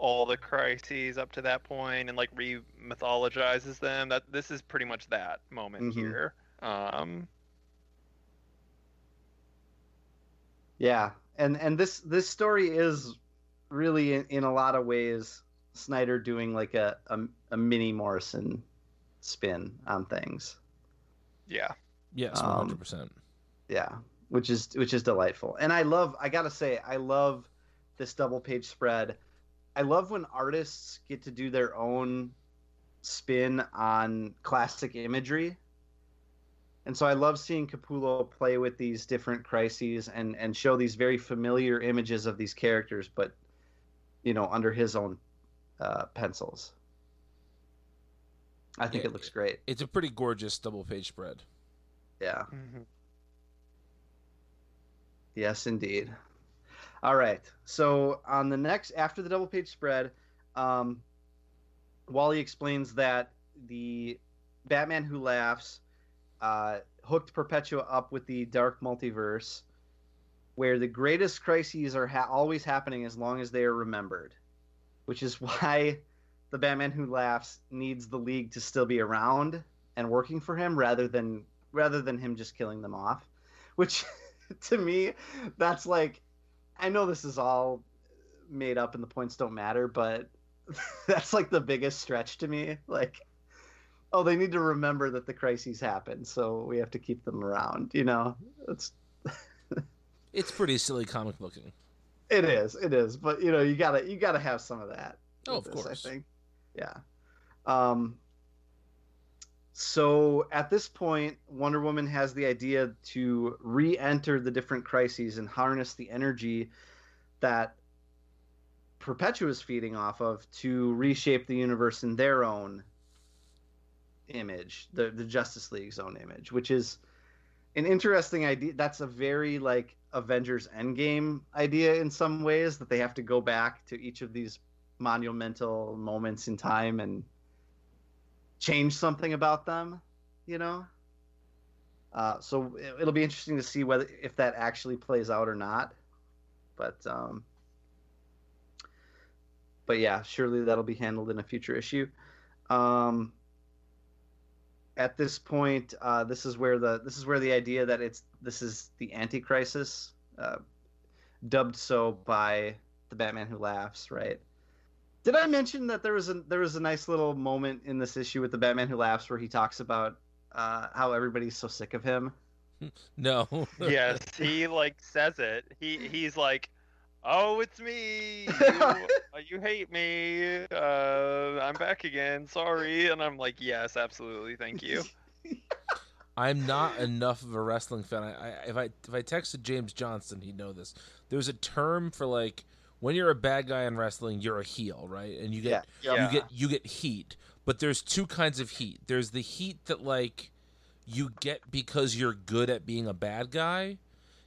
all the crises up to that point and like re-mythologizes them. That this is pretty much that moment Mhm. here. Um, Yeah, and and this this story is really in, in a lot of ways Snyder doing like a, a a mini Morrison spin on things. yeah. Yes, Um, one hundred percent. Yeah, which is which is delightful. And I love I got to say I love this double page spread. I love when artists get to do their own spin on classic imagery. And so I love seeing Capullo play with these different crises and and show these very familiar images of these characters but you know under his own uh, pencils. I think Yeah, it looks great. It's a pretty gorgeous double page spread. Yeah. Mhm. Yes, indeed. All right. So on the next, after the double page spread, um, Wally explains that the Batman Who Laughs uh, hooked Perpetua up with the Dark Multiverse, where the greatest crises are ha- always happening as long as they are remembered, which is why the Batman Who Laughs needs the League to still be around and working for him rather than rather than him just killing them off. Which to me, that's like I know this is all made up and the points don't matter, but that's like the biggest stretch to me. Like oh, they need to remember that the crises happen, so we have to keep them around, you know? It's It's pretty silly comic booking. It is, it is, but you know, you gotta you gotta have some of that. Oh, of this, course. I think. Yeah. Um. So at this point, Wonder Woman has the idea to re-enter the different crises and harness the energy that Perpetua is feeding off of to reshape the universe in their own image, the the Justice League's own image, which is an interesting idea. That's a very like Avengers Endgame idea in some ways that they have to go back to each of these monumental moments in time and change something about them, you know. Uh, so it- it'll be interesting to see whether if that actually plays out or not. But um, but yeah, surely that'll be handled in a future issue. Um, at this point, uh, this is where the this is where the idea that it's this is the anti-crisis, uh, dubbed so by the Batman Who Laughs, right? Did I mention that there was a there was a nice little moment in this issue with the Batman Who Laughs where he talks about uh, how everybody's so sick of him? No. yes, he like says it. He he's like, "Oh, it's me. You, you hate me. Uh, I'm back again. Sorry." And I'm like, "Yes, absolutely. Thank you." I'm not enough of a wrestling fan. I, I if I if I texted James Johnson, he'd know this. There's a term for like when you're a bad guy in wrestling, you're a heel, right? And you get Yeah. you get you get heat. But there's two kinds of heat. There's the heat that like you get because you're good at being a bad guy,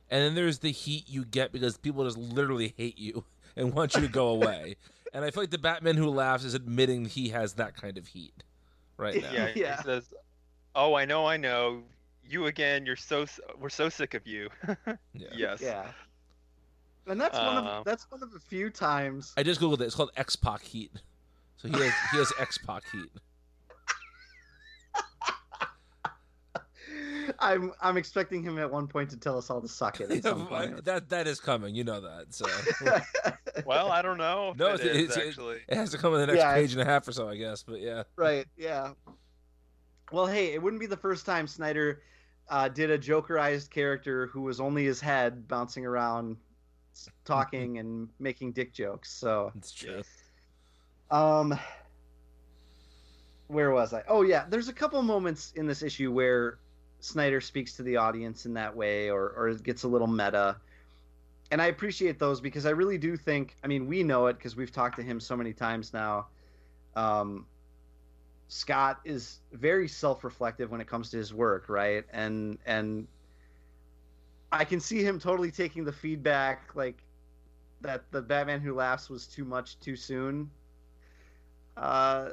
and then there's the heat you get because people just literally hate you and want you to go away. and I feel like the Batman who laughs is admitting he has that kind of heat right now. Yeah, Yeah. He says, "Oh, I know, I know. You again. You're so we're so sick of you." Yeah. yes. Yeah. And that's one Um, of that's one of the few times I just googled it. It's called X Pac heat. So he has he has X Pac heat. I'm I'm expecting him at one point to tell us all to suck it at some point. that that is coming. You know that. So Well, I don't know. No, it it's- is, it's- actually. it has to come in the next Yeah, page and a half or so, I guess. But yeah. right, yeah. Well, hey, it wouldn't be the first time Snyder uh, did a Jokerized character who was only his head bouncing around, s- talking and making dick jokes. So, It's true. Um, where was I? Oh yeah, there's a couple moments in this issue where Snyder speaks to the audience in that way, or or gets a little meta, and I appreciate those because I really do think. I mean, we know it because we've talked to him so many times now. Um, Scott is very self-reflective when it comes to his work, right? And and I can see him totally taking the feedback like that the Batman Who Laughs was too much too soon. Uh,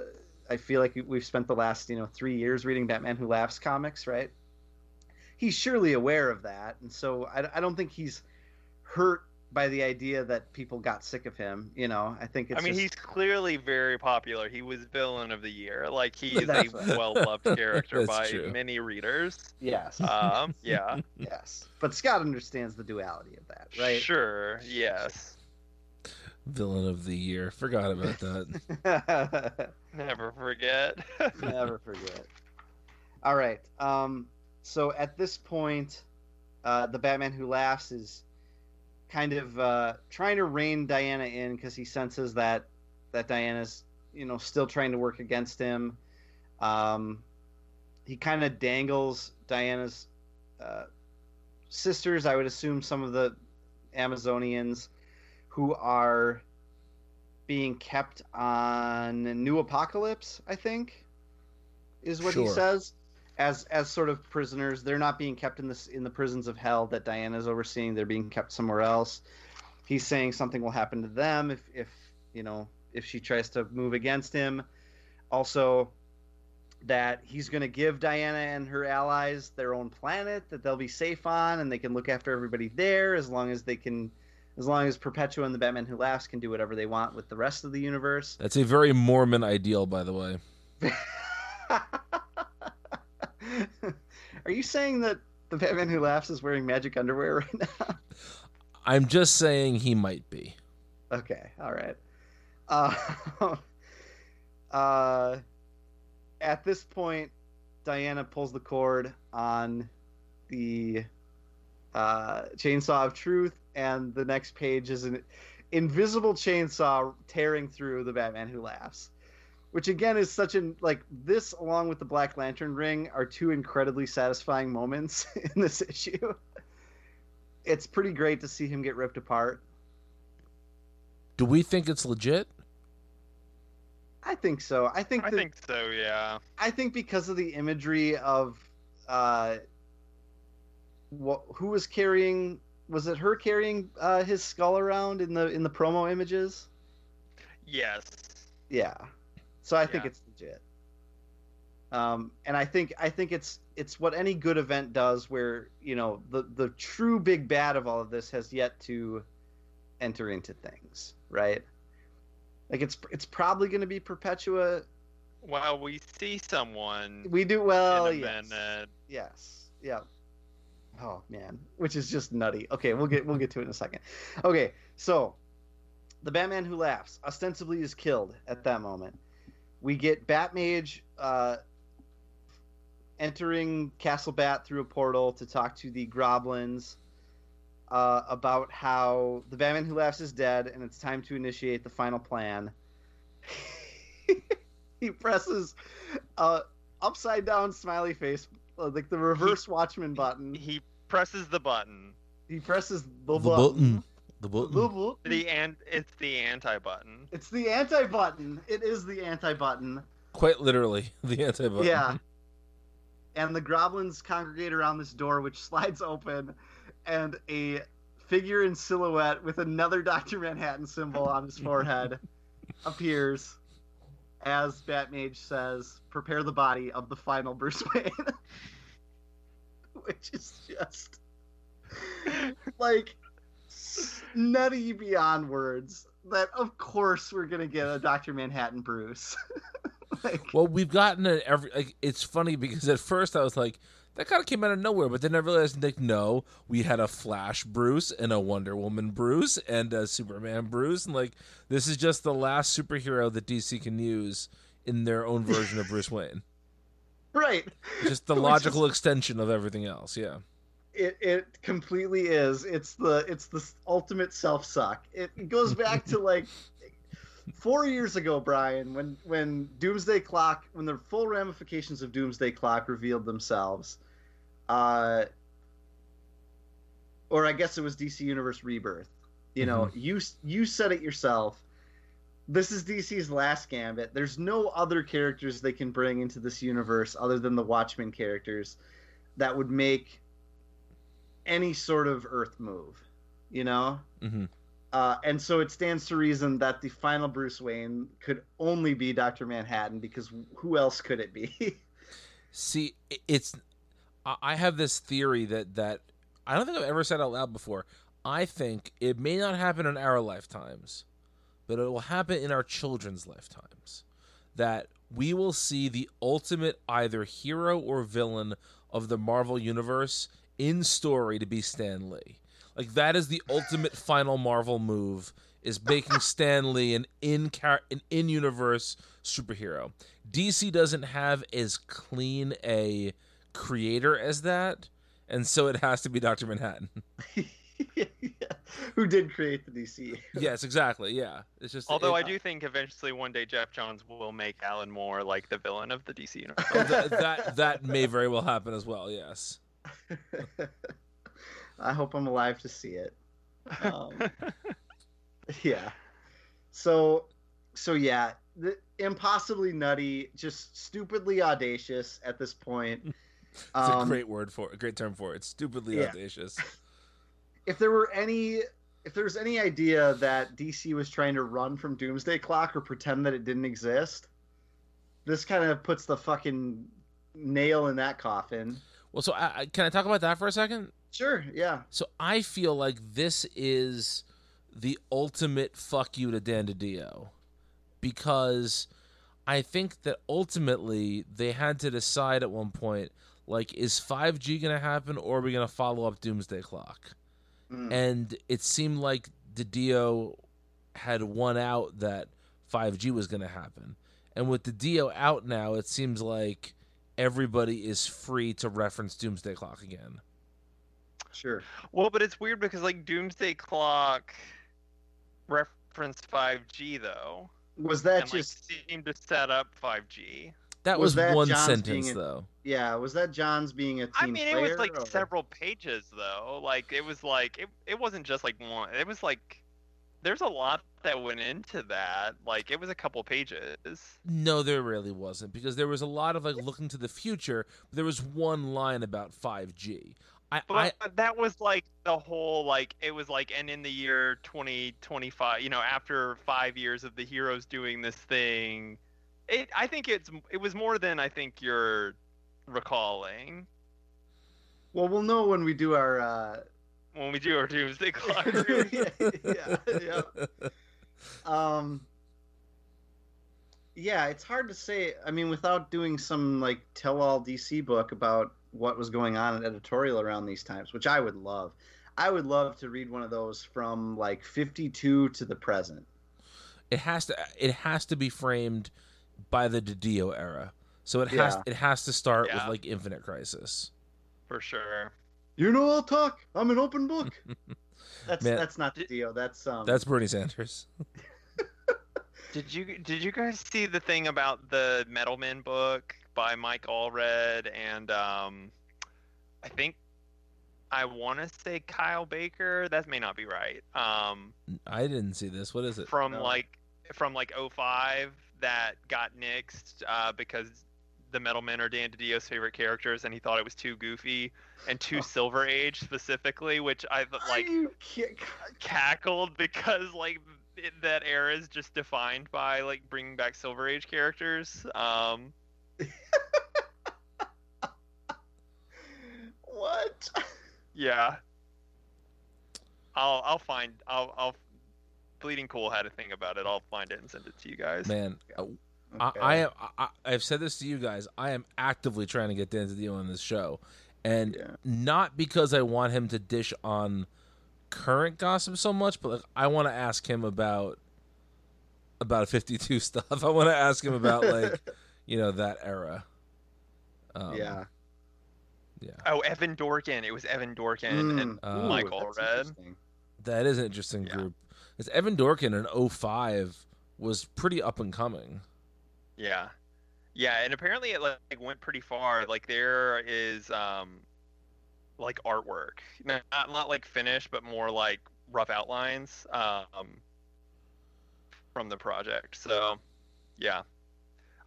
I feel like we've spent the last you know three years reading Batman Who Laughs comics, right? He's surely aware of that, and so I, I don't think he's hurt by the idea that people got sick of him. You know, I think it's I mean, just- he's clearly very popular. He was villain of the year. Like he's a well-loved character by true. many readers. yes, Um, yeah, yes, but Scott understands the duality of that, right? Sure. Yes. Villain of the year. Forgot about that. Never forget. Never forget. All right. Um, so at this point, uh, the Batman Who Laughs is kind of uh, trying to rein Diana in because he senses that that Diana's you know still trying to work against him. Um, he kind of dangles Diana's uh, sisters. I would assume some of the Amazonians who are being kept on New Apokolips. I think is what he says as as sort of prisoners. They're not being kept in this in the prisons of hell that Diana's overseeing. They're being kept somewhere else. He's saying something will happen to them if if you know if she tries to move against him. Also, that he's going to give Diana and her allies their own planet that they'll be safe on, and they can look after everybody there as long as they can, as long as Perpetua and the Batman Who Laughs can do whatever they want with the rest of the universe. That's a very Mormon ideal, by the way. Are you saying that the Batman Who Laughs is wearing magic underwear right now? I'm just saying he might be. Okay, all right. Uh, uh, at this point, Diana pulls the cord on the uh, chainsaw of truth, and the next page is an invisible chainsaw tearing through the Batman Who Laughs. Which again is such an like this, along with the Black Lantern ring, are two incredibly satisfying moments in this issue. It's pretty great to see him get ripped apart. Do we think it's legit? I think so. I think I that- think so. Yeah. I think because of the imagery of uh what who was carrying was it her carrying uh his skull around in the in the promo images? Yes. Yeah. So I think it's legit. Um and I think I think it's it's what any good event does where, you know, the the true big bad of all of this has yet to enter into things, right? Like it's it's probably going to be Perpetua. Well, we see someone We do well, yes. minute. Yes. Yeah. Oh man, which is just nutty. Okay, we'll get we'll get to it in a second. Okay, so the Batman who laughs ostensibly is killed at that moment. We get Batmage uh, entering Castle Bat through a portal to talk to the Groblins uh, about how the Batman who laughs is dead and it's time to initiate the final plan. he presses a upside down smiley face, uh, like the reverse Watchman button. He presses the button. He presses the, The button. button. The The button. button. The and it's the anti button. It's the anti button. It is the anti button. Quite literally, the anti button. Yeah. And the goblins congregate around this door, which slides open, and a figure in silhouette with another Dr. Manhattan symbol on his forehead appears as Batmage says, Prepare the body of the final Bruce Wayne. which is just like nutty beyond words. That, of course, we're going to get a Dr. Manhattan Bruce. like, Well, we've gotten it every. Like, it's funny because at first I was like, that kind of came out of nowhere, but then I realized, like, no, we had a Flash Bruce and a Wonder Woman Bruce and a Superman Bruce, and like, this is just the last superhero that DC can use in their own version of Bruce Wayne. right. Just the logical extension of everything else. Yeah. It it completely is. It's the it's the ultimate self suck. It, goes back to like four years ago, Brian, when when Doomsday Clock, when the full ramifications of Doomsday Clock revealed themselves. Uh, or I guess it was DC Universe Rebirth. You know, you you said it yourself. This is DC's last gambit. There's no other characters they can bring into this universe other than the Watchmen characters that would make any sort of Earth move, you know. hmm Uh, and so it stands to reason that the final Bruce Wayne could only be Doctor Manhattan because who else could it be? See, it's. I I have this theory that that I don't think I've ever said out loud before. I think it may not happen in our lifetimes, but it will happen in our children's lifetimes. That we will see the ultimate either hero or villain of the Marvel universe in story to be Stan Lee. Like that is the ultimate final Marvel move is making Stan Lee an in car- an in universe superhero. DC doesn't have as clean a creator as that, and so it has to be Doctor Manhattan. Who did create the DC? yes, exactly. Yeah, it's just. Although it- I do think eventually one day Geoff Johns will make Alan Moore like the villain of the DC universe. oh, that, that that may very well happen as well. Yes. I hope I'm alive to see it. Um, yeah. So, so yeah, the, impossibly nutty, just stupidly audacious at this point. It's Um, a great word for a great term for it. Stupidly yeah. audacious. if there were any if there's any idea that DC was trying to run from Doomsday Clock or pretend that it didn't exist, this kind of puts the fucking nail in that coffin. Well, so I, I- can I talk about that for a second? Sure, yeah. So I feel like this is the ultimate fuck you to Dan DiDio because I think that ultimately they had to decide at one point like is 5G going to happen or are we going to follow up Doomsday Clock? Mm. And it seemed like DiDio had won out that 5G was going to happen. And with DiDio out now, it seems like everybody is free to reference Doomsday Clock again. Sure. Well, but it's weird because like Doomsday Clock referenced 5G though, Was that and like just seemed to set up 5G. That Was was, that one John's sentence, a- though. yeah? Was that John's being a team I mean, it was like or- several pages though. Like it was like it, it wasn't just like one. It was like there's a lot that went into that. Like it was a couple pages. No, there really wasn't because there was a lot of like looking to the future. But there was one line about 5G. I, But I that was like the whole like it was like and in the year 2025, you know, after 5 years of the heroes doing this thing, it I think it's it was more than I think you're recalling Well, we'll know when we do our. Uh... when we do our Doomsday Clock. yeah, yeah. Um. Yeah, it's hard to say. I mean, without doing some like tell-all DC book about what was going on in editorial around these times, which I would love. I would love to read one of those from like 52 to the present. it has to it has to be framed by the DiDio era. So it has Yeah. it has to start with like Infinite Crisis. For sure. You know, I'll talk. I'm an open book. That's Man. that's not Dio. That's um. That's Bernie Sanders. Did you did you guys see the thing about the Metal Men book by Mike Allred and um I think I want to say Kyle Baker. That may not be right. Um I didn't see this. What is it? from No. like from like 05 that got nixed uh, because the Metal Men are Dan DiDio's favorite characters and he thought it was too goofy and too Oh. Silver Age specifically, which I like you cackled because like it, that era is just defined by like bringing back Silver Age characters. Um, what? yeah. I'll I'll find I'll I'll Bleeding Cool had a thing about it. I'll find it and send it to you guys. Man, uh, Okay. I, I am. I, I've said this to you guys. I am actively trying to get Dan DiDio on this show, and Yeah. not because I want him to dish on current gossip so much, but like I want to ask him about about 52 stuff. I want to ask him about like you know that era. Um, yeah. yeah. Oh, Evan Dorkin. It was Evan Dorkin and Mm. uh, Michael that's Red. That is an interesting Yeah. group. Because Evan Dorkin in 05 was pretty up and coming. Yeah, yeah, and apparently it like went pretty far. Like there is um, like artwork, not not like finished, but more like rough outlines um, from the project. So, yeah,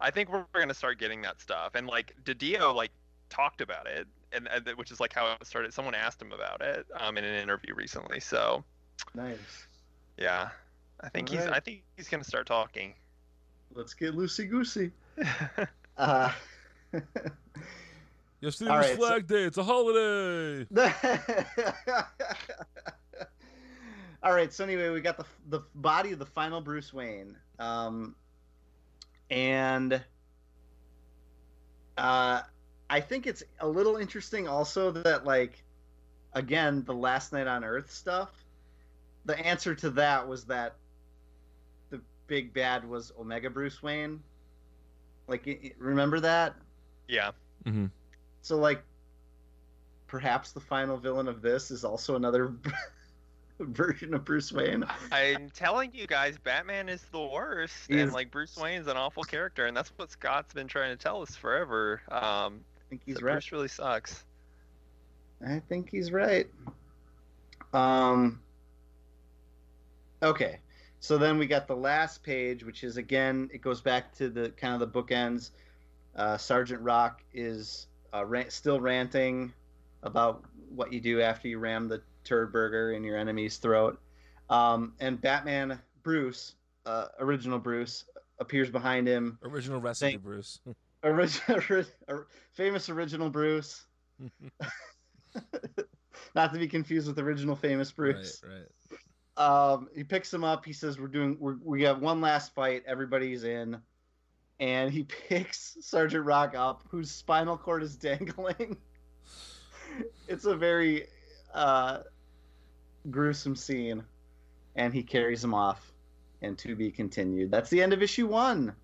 I think we're, we're gonna start getting that stuff. And like DiDio like talked about it, and, and which is like how it started. Someone asked him about it um, in an interview recently. So, Nice. yeah, I think he's Alright. I think he's gonna start talking. Let's get loosey goosey. Uh, Yesterday was right, so- Flag Day. It's a holiday. All right. So anyway, we got the the body of the final Bruce Wayne, um, and uh, I think it's a little interesting also that like again the Last Knight on Earth stuff. The answer to that was that the big bad was Omega Bruce Wayne. Like, y- y- remember that? yeah. hmm So like perhaps the final villain of this is also another version of Bruce Wayne. I'm telling you guys, Batman is the worst, He and is- like Bruce Wayne's an awful character, and that's what Scott's been trying to tell us forever. Um, I think he's that right. Bruce really sucks. I think he's right. Um Okay. So then we got the last page, which is again, it goes back to the kind of the bookends. Uh, Sergeant Rock is uh, rant, still ranting about what you do after you ram the turd burger in your enemy's throat. Um, and Batman Bruce, uh, original Bruce, appears behind him. Original recipe, Thank- Bruce. Original, famous original Bruce, not to be confused with original famous Bruce. Right, right. Um, he picks him up. He says, "We're doing. We're, we have one last fight. Everybody's in." And he picks Sergeant Rock up, whose spinal cord is dangling. it's a very uh, gruesome scene, and he carries him off. And to be continued. That's the end of issue one,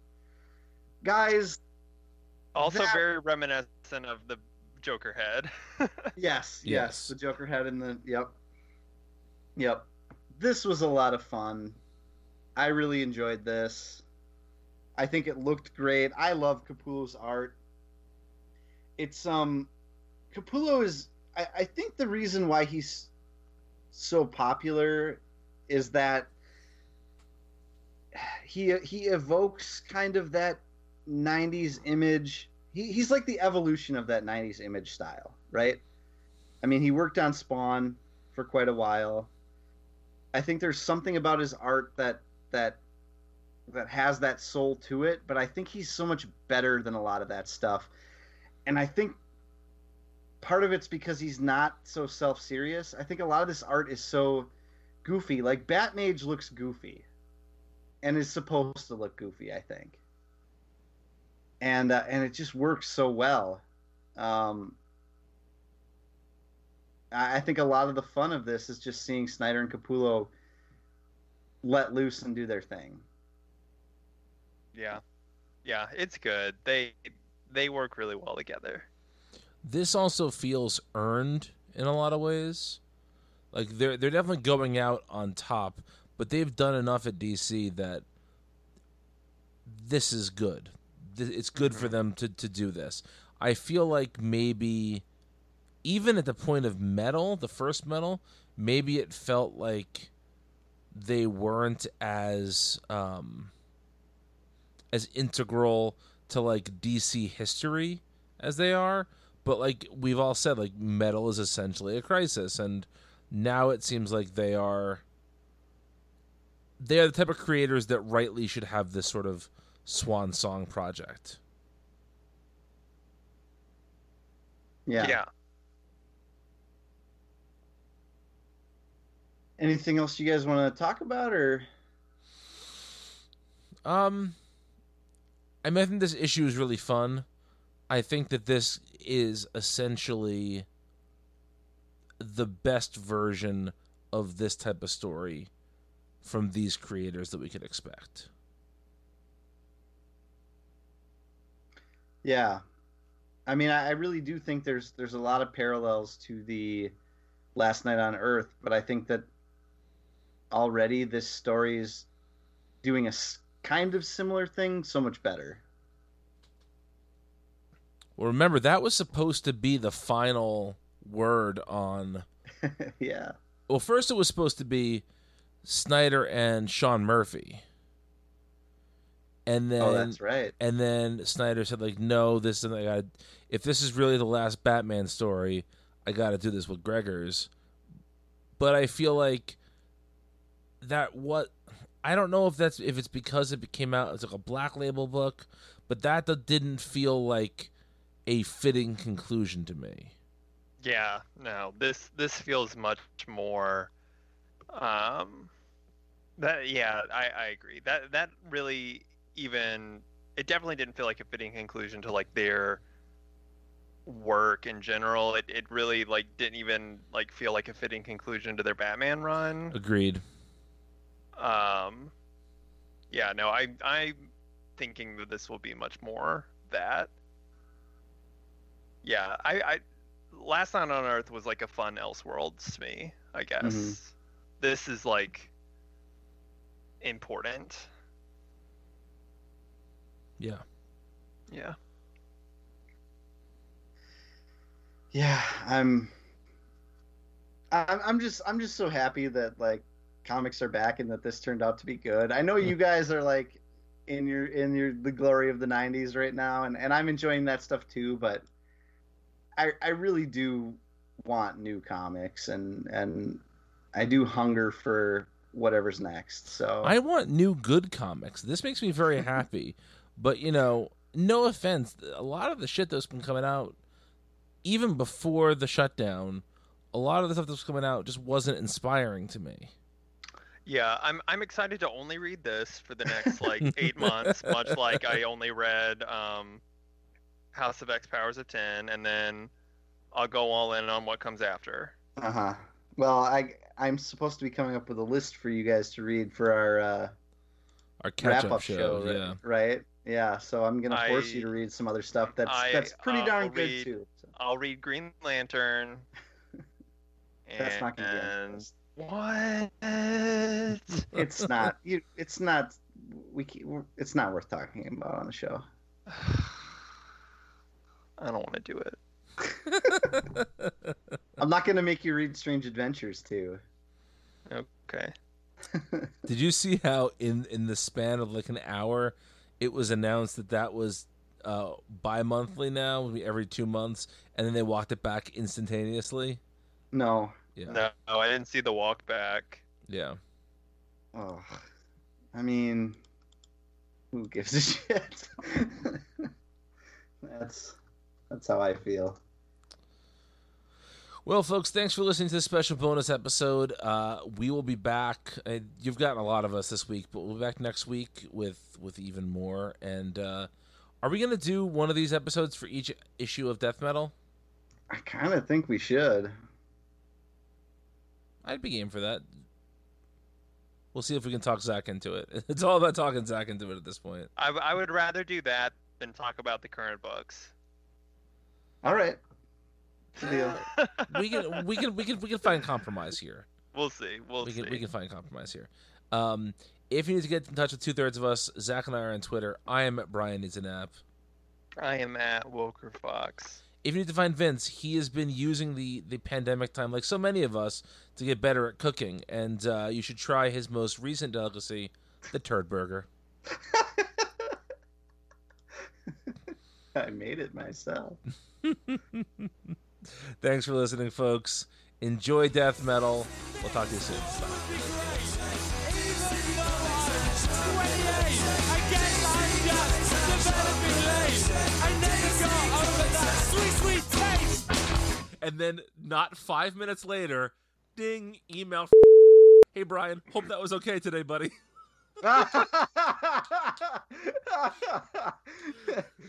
guys. Also, That- very reminiscent of the Joker head. Yes, yes, Yes. The Joker head in the yep, yep. This was a lot of fun. I really enjoyed this. I think it looked great. I love Capullo's art. It's um, Capullo is. I, I think the reason why he's so popular is that he he evokes kind of that 90s image he, he's like the evolution of that 90s image style right i mean he worked on spawn for quite a while i think there's something about his art that that that has that soul to it but i think he's so much better than a lot of that stuff. And i think part of it's because he's not so self-serious. I think a lot of this art is so goofy. Like batmage looks goofy and is supposed to look goofy i think. And uh, and it just works so well. Um, I I think a lot of the fun of this is just seeing Snyder and Capullo let loose and do their thing. yeah, yeah, it's good. They they work really well together. This also feels earned in a lot of ways. Like they're they're definitely going out on top, but they've done enough at DC that this is good. It's good for mm-hmm. them to to do this. I feel like maybe even at the point of metal, the first metal, maybe it felt like they weren't as um as integral to like DC history as they are. But like we've all said, like metal is essentially a crisis, and now it seems like they are they are the type of creators that rightly should have this sort of swan song project. Yeah. yeah. Anything else you guys want to talk about, or Um, I mean, I think this issue is really fun. I think that this is essentially the best version of this type of story from these creators that we could expect. yeah? I mean, I, I really do think there's there's a lot of parallels to the Last Knight on Earth, but I think that already this story is doing a kind of similar thing so much better. Well, remember that was supposed to be the final word on. yeah. Well, first it was supposed to be Snyder and Sean Murphy, and then oh, that's right. and then Snyder said like, no, this is I got. If this is really the last Batman story, I got to do this with Gregor's. But I feel like that what I don't know if that's if it's because it came out as like a black label book, but that th- didn't feel like a fitting conclusion to me. Yeah, no. This this feels much more um that yeah, I I agree. That that really even it definitely didn't feel like a fitting conclusion to like their work in general. It it really like didn't even like feel like a fitting conclusion to their Batman run. Agreed. Um yeah, no, I I'm thinking that this will be much more that. Yeah, I, I Last Knight on Earth was like a fun Elseworlds to me, I guess. Mhm. This is like important. Yeah. Yeah. Yeah, I'm. I'm I'm just I'm just so happy that like comics are back and that this turned out to be good. I know you hmm. guys are like in your in your the glory of the 90s right now and and I'm enjoying that stuff too, but I I really do want new comics and and I do hunger for whatever's next. So I want new good comics. This makes me very happy. but you know, no offense, a lot of the shit that's been coming out even before the shutdown, a lot of the stuff that was coming out just wasn't inspiring to me. Yeah, I'm I'm excited to only read this for the next like eight months, much like I only read um, House of X Powers of Ten, and then I'll go all in on what comes after. Uh huh. Well, I I'm supposed to be coming up with a list for you guys to read for our uh, Our catch wrap up up show. show, right- yeah. right? Yeah. So I'm gonna force I- you to read some other stuff that's I, that's pretty uh, darn will good read- too. So I'll read Green Lantern. that's and, not gonna be on the and- list. What? It's not. You. It's not. We. ca- It's not worth talking about on the show. I don't want to do it. I'm not gonna make you read Strange Adventures too. Okay. Did you see how in in the span of like an hour, it was announced that that was uh bi-monthly now, every two months, and then they walked it back instantaneously? No. Yeah. No, I didn't see the walk back. Yeah. Oh. I mean, who gives a shit? that's that's how I feel. Well, folks, thanks for listening to this special bonus episode. Uh, we will be back. Uh, you've gotten a lot of us this week, but we'll be back next week with with even more. And uh, are we going to do one of these episodes for each issue of Death Metal? I kind of think we should. I'd be game for that. We'll see if we can talk Zach into it. It's all about talking Zach into it at this point. I, I would rather do that than talk about the current books. All right. Deal. We can we can we can we can find compromise here. we'll see. We'll we see. can we can find compromise here. Um, if you need to get in touch with two thirds of us, Zach and I are on Twitter. I am at Brian Needs an App. I am at Woker Fox. If you need to find Vince, he has been using the the pandemic time, like so many of us, to get better at cooking. And uh, you should try his most recent delicacy, the Turd Burger. I made it myself. Thanks for listening, folks. Enjoy death metal. We'll talk to you soon. Bye. And then, not five minutes later, ding, email. Hey, Brian, hope that was okay today, buddy.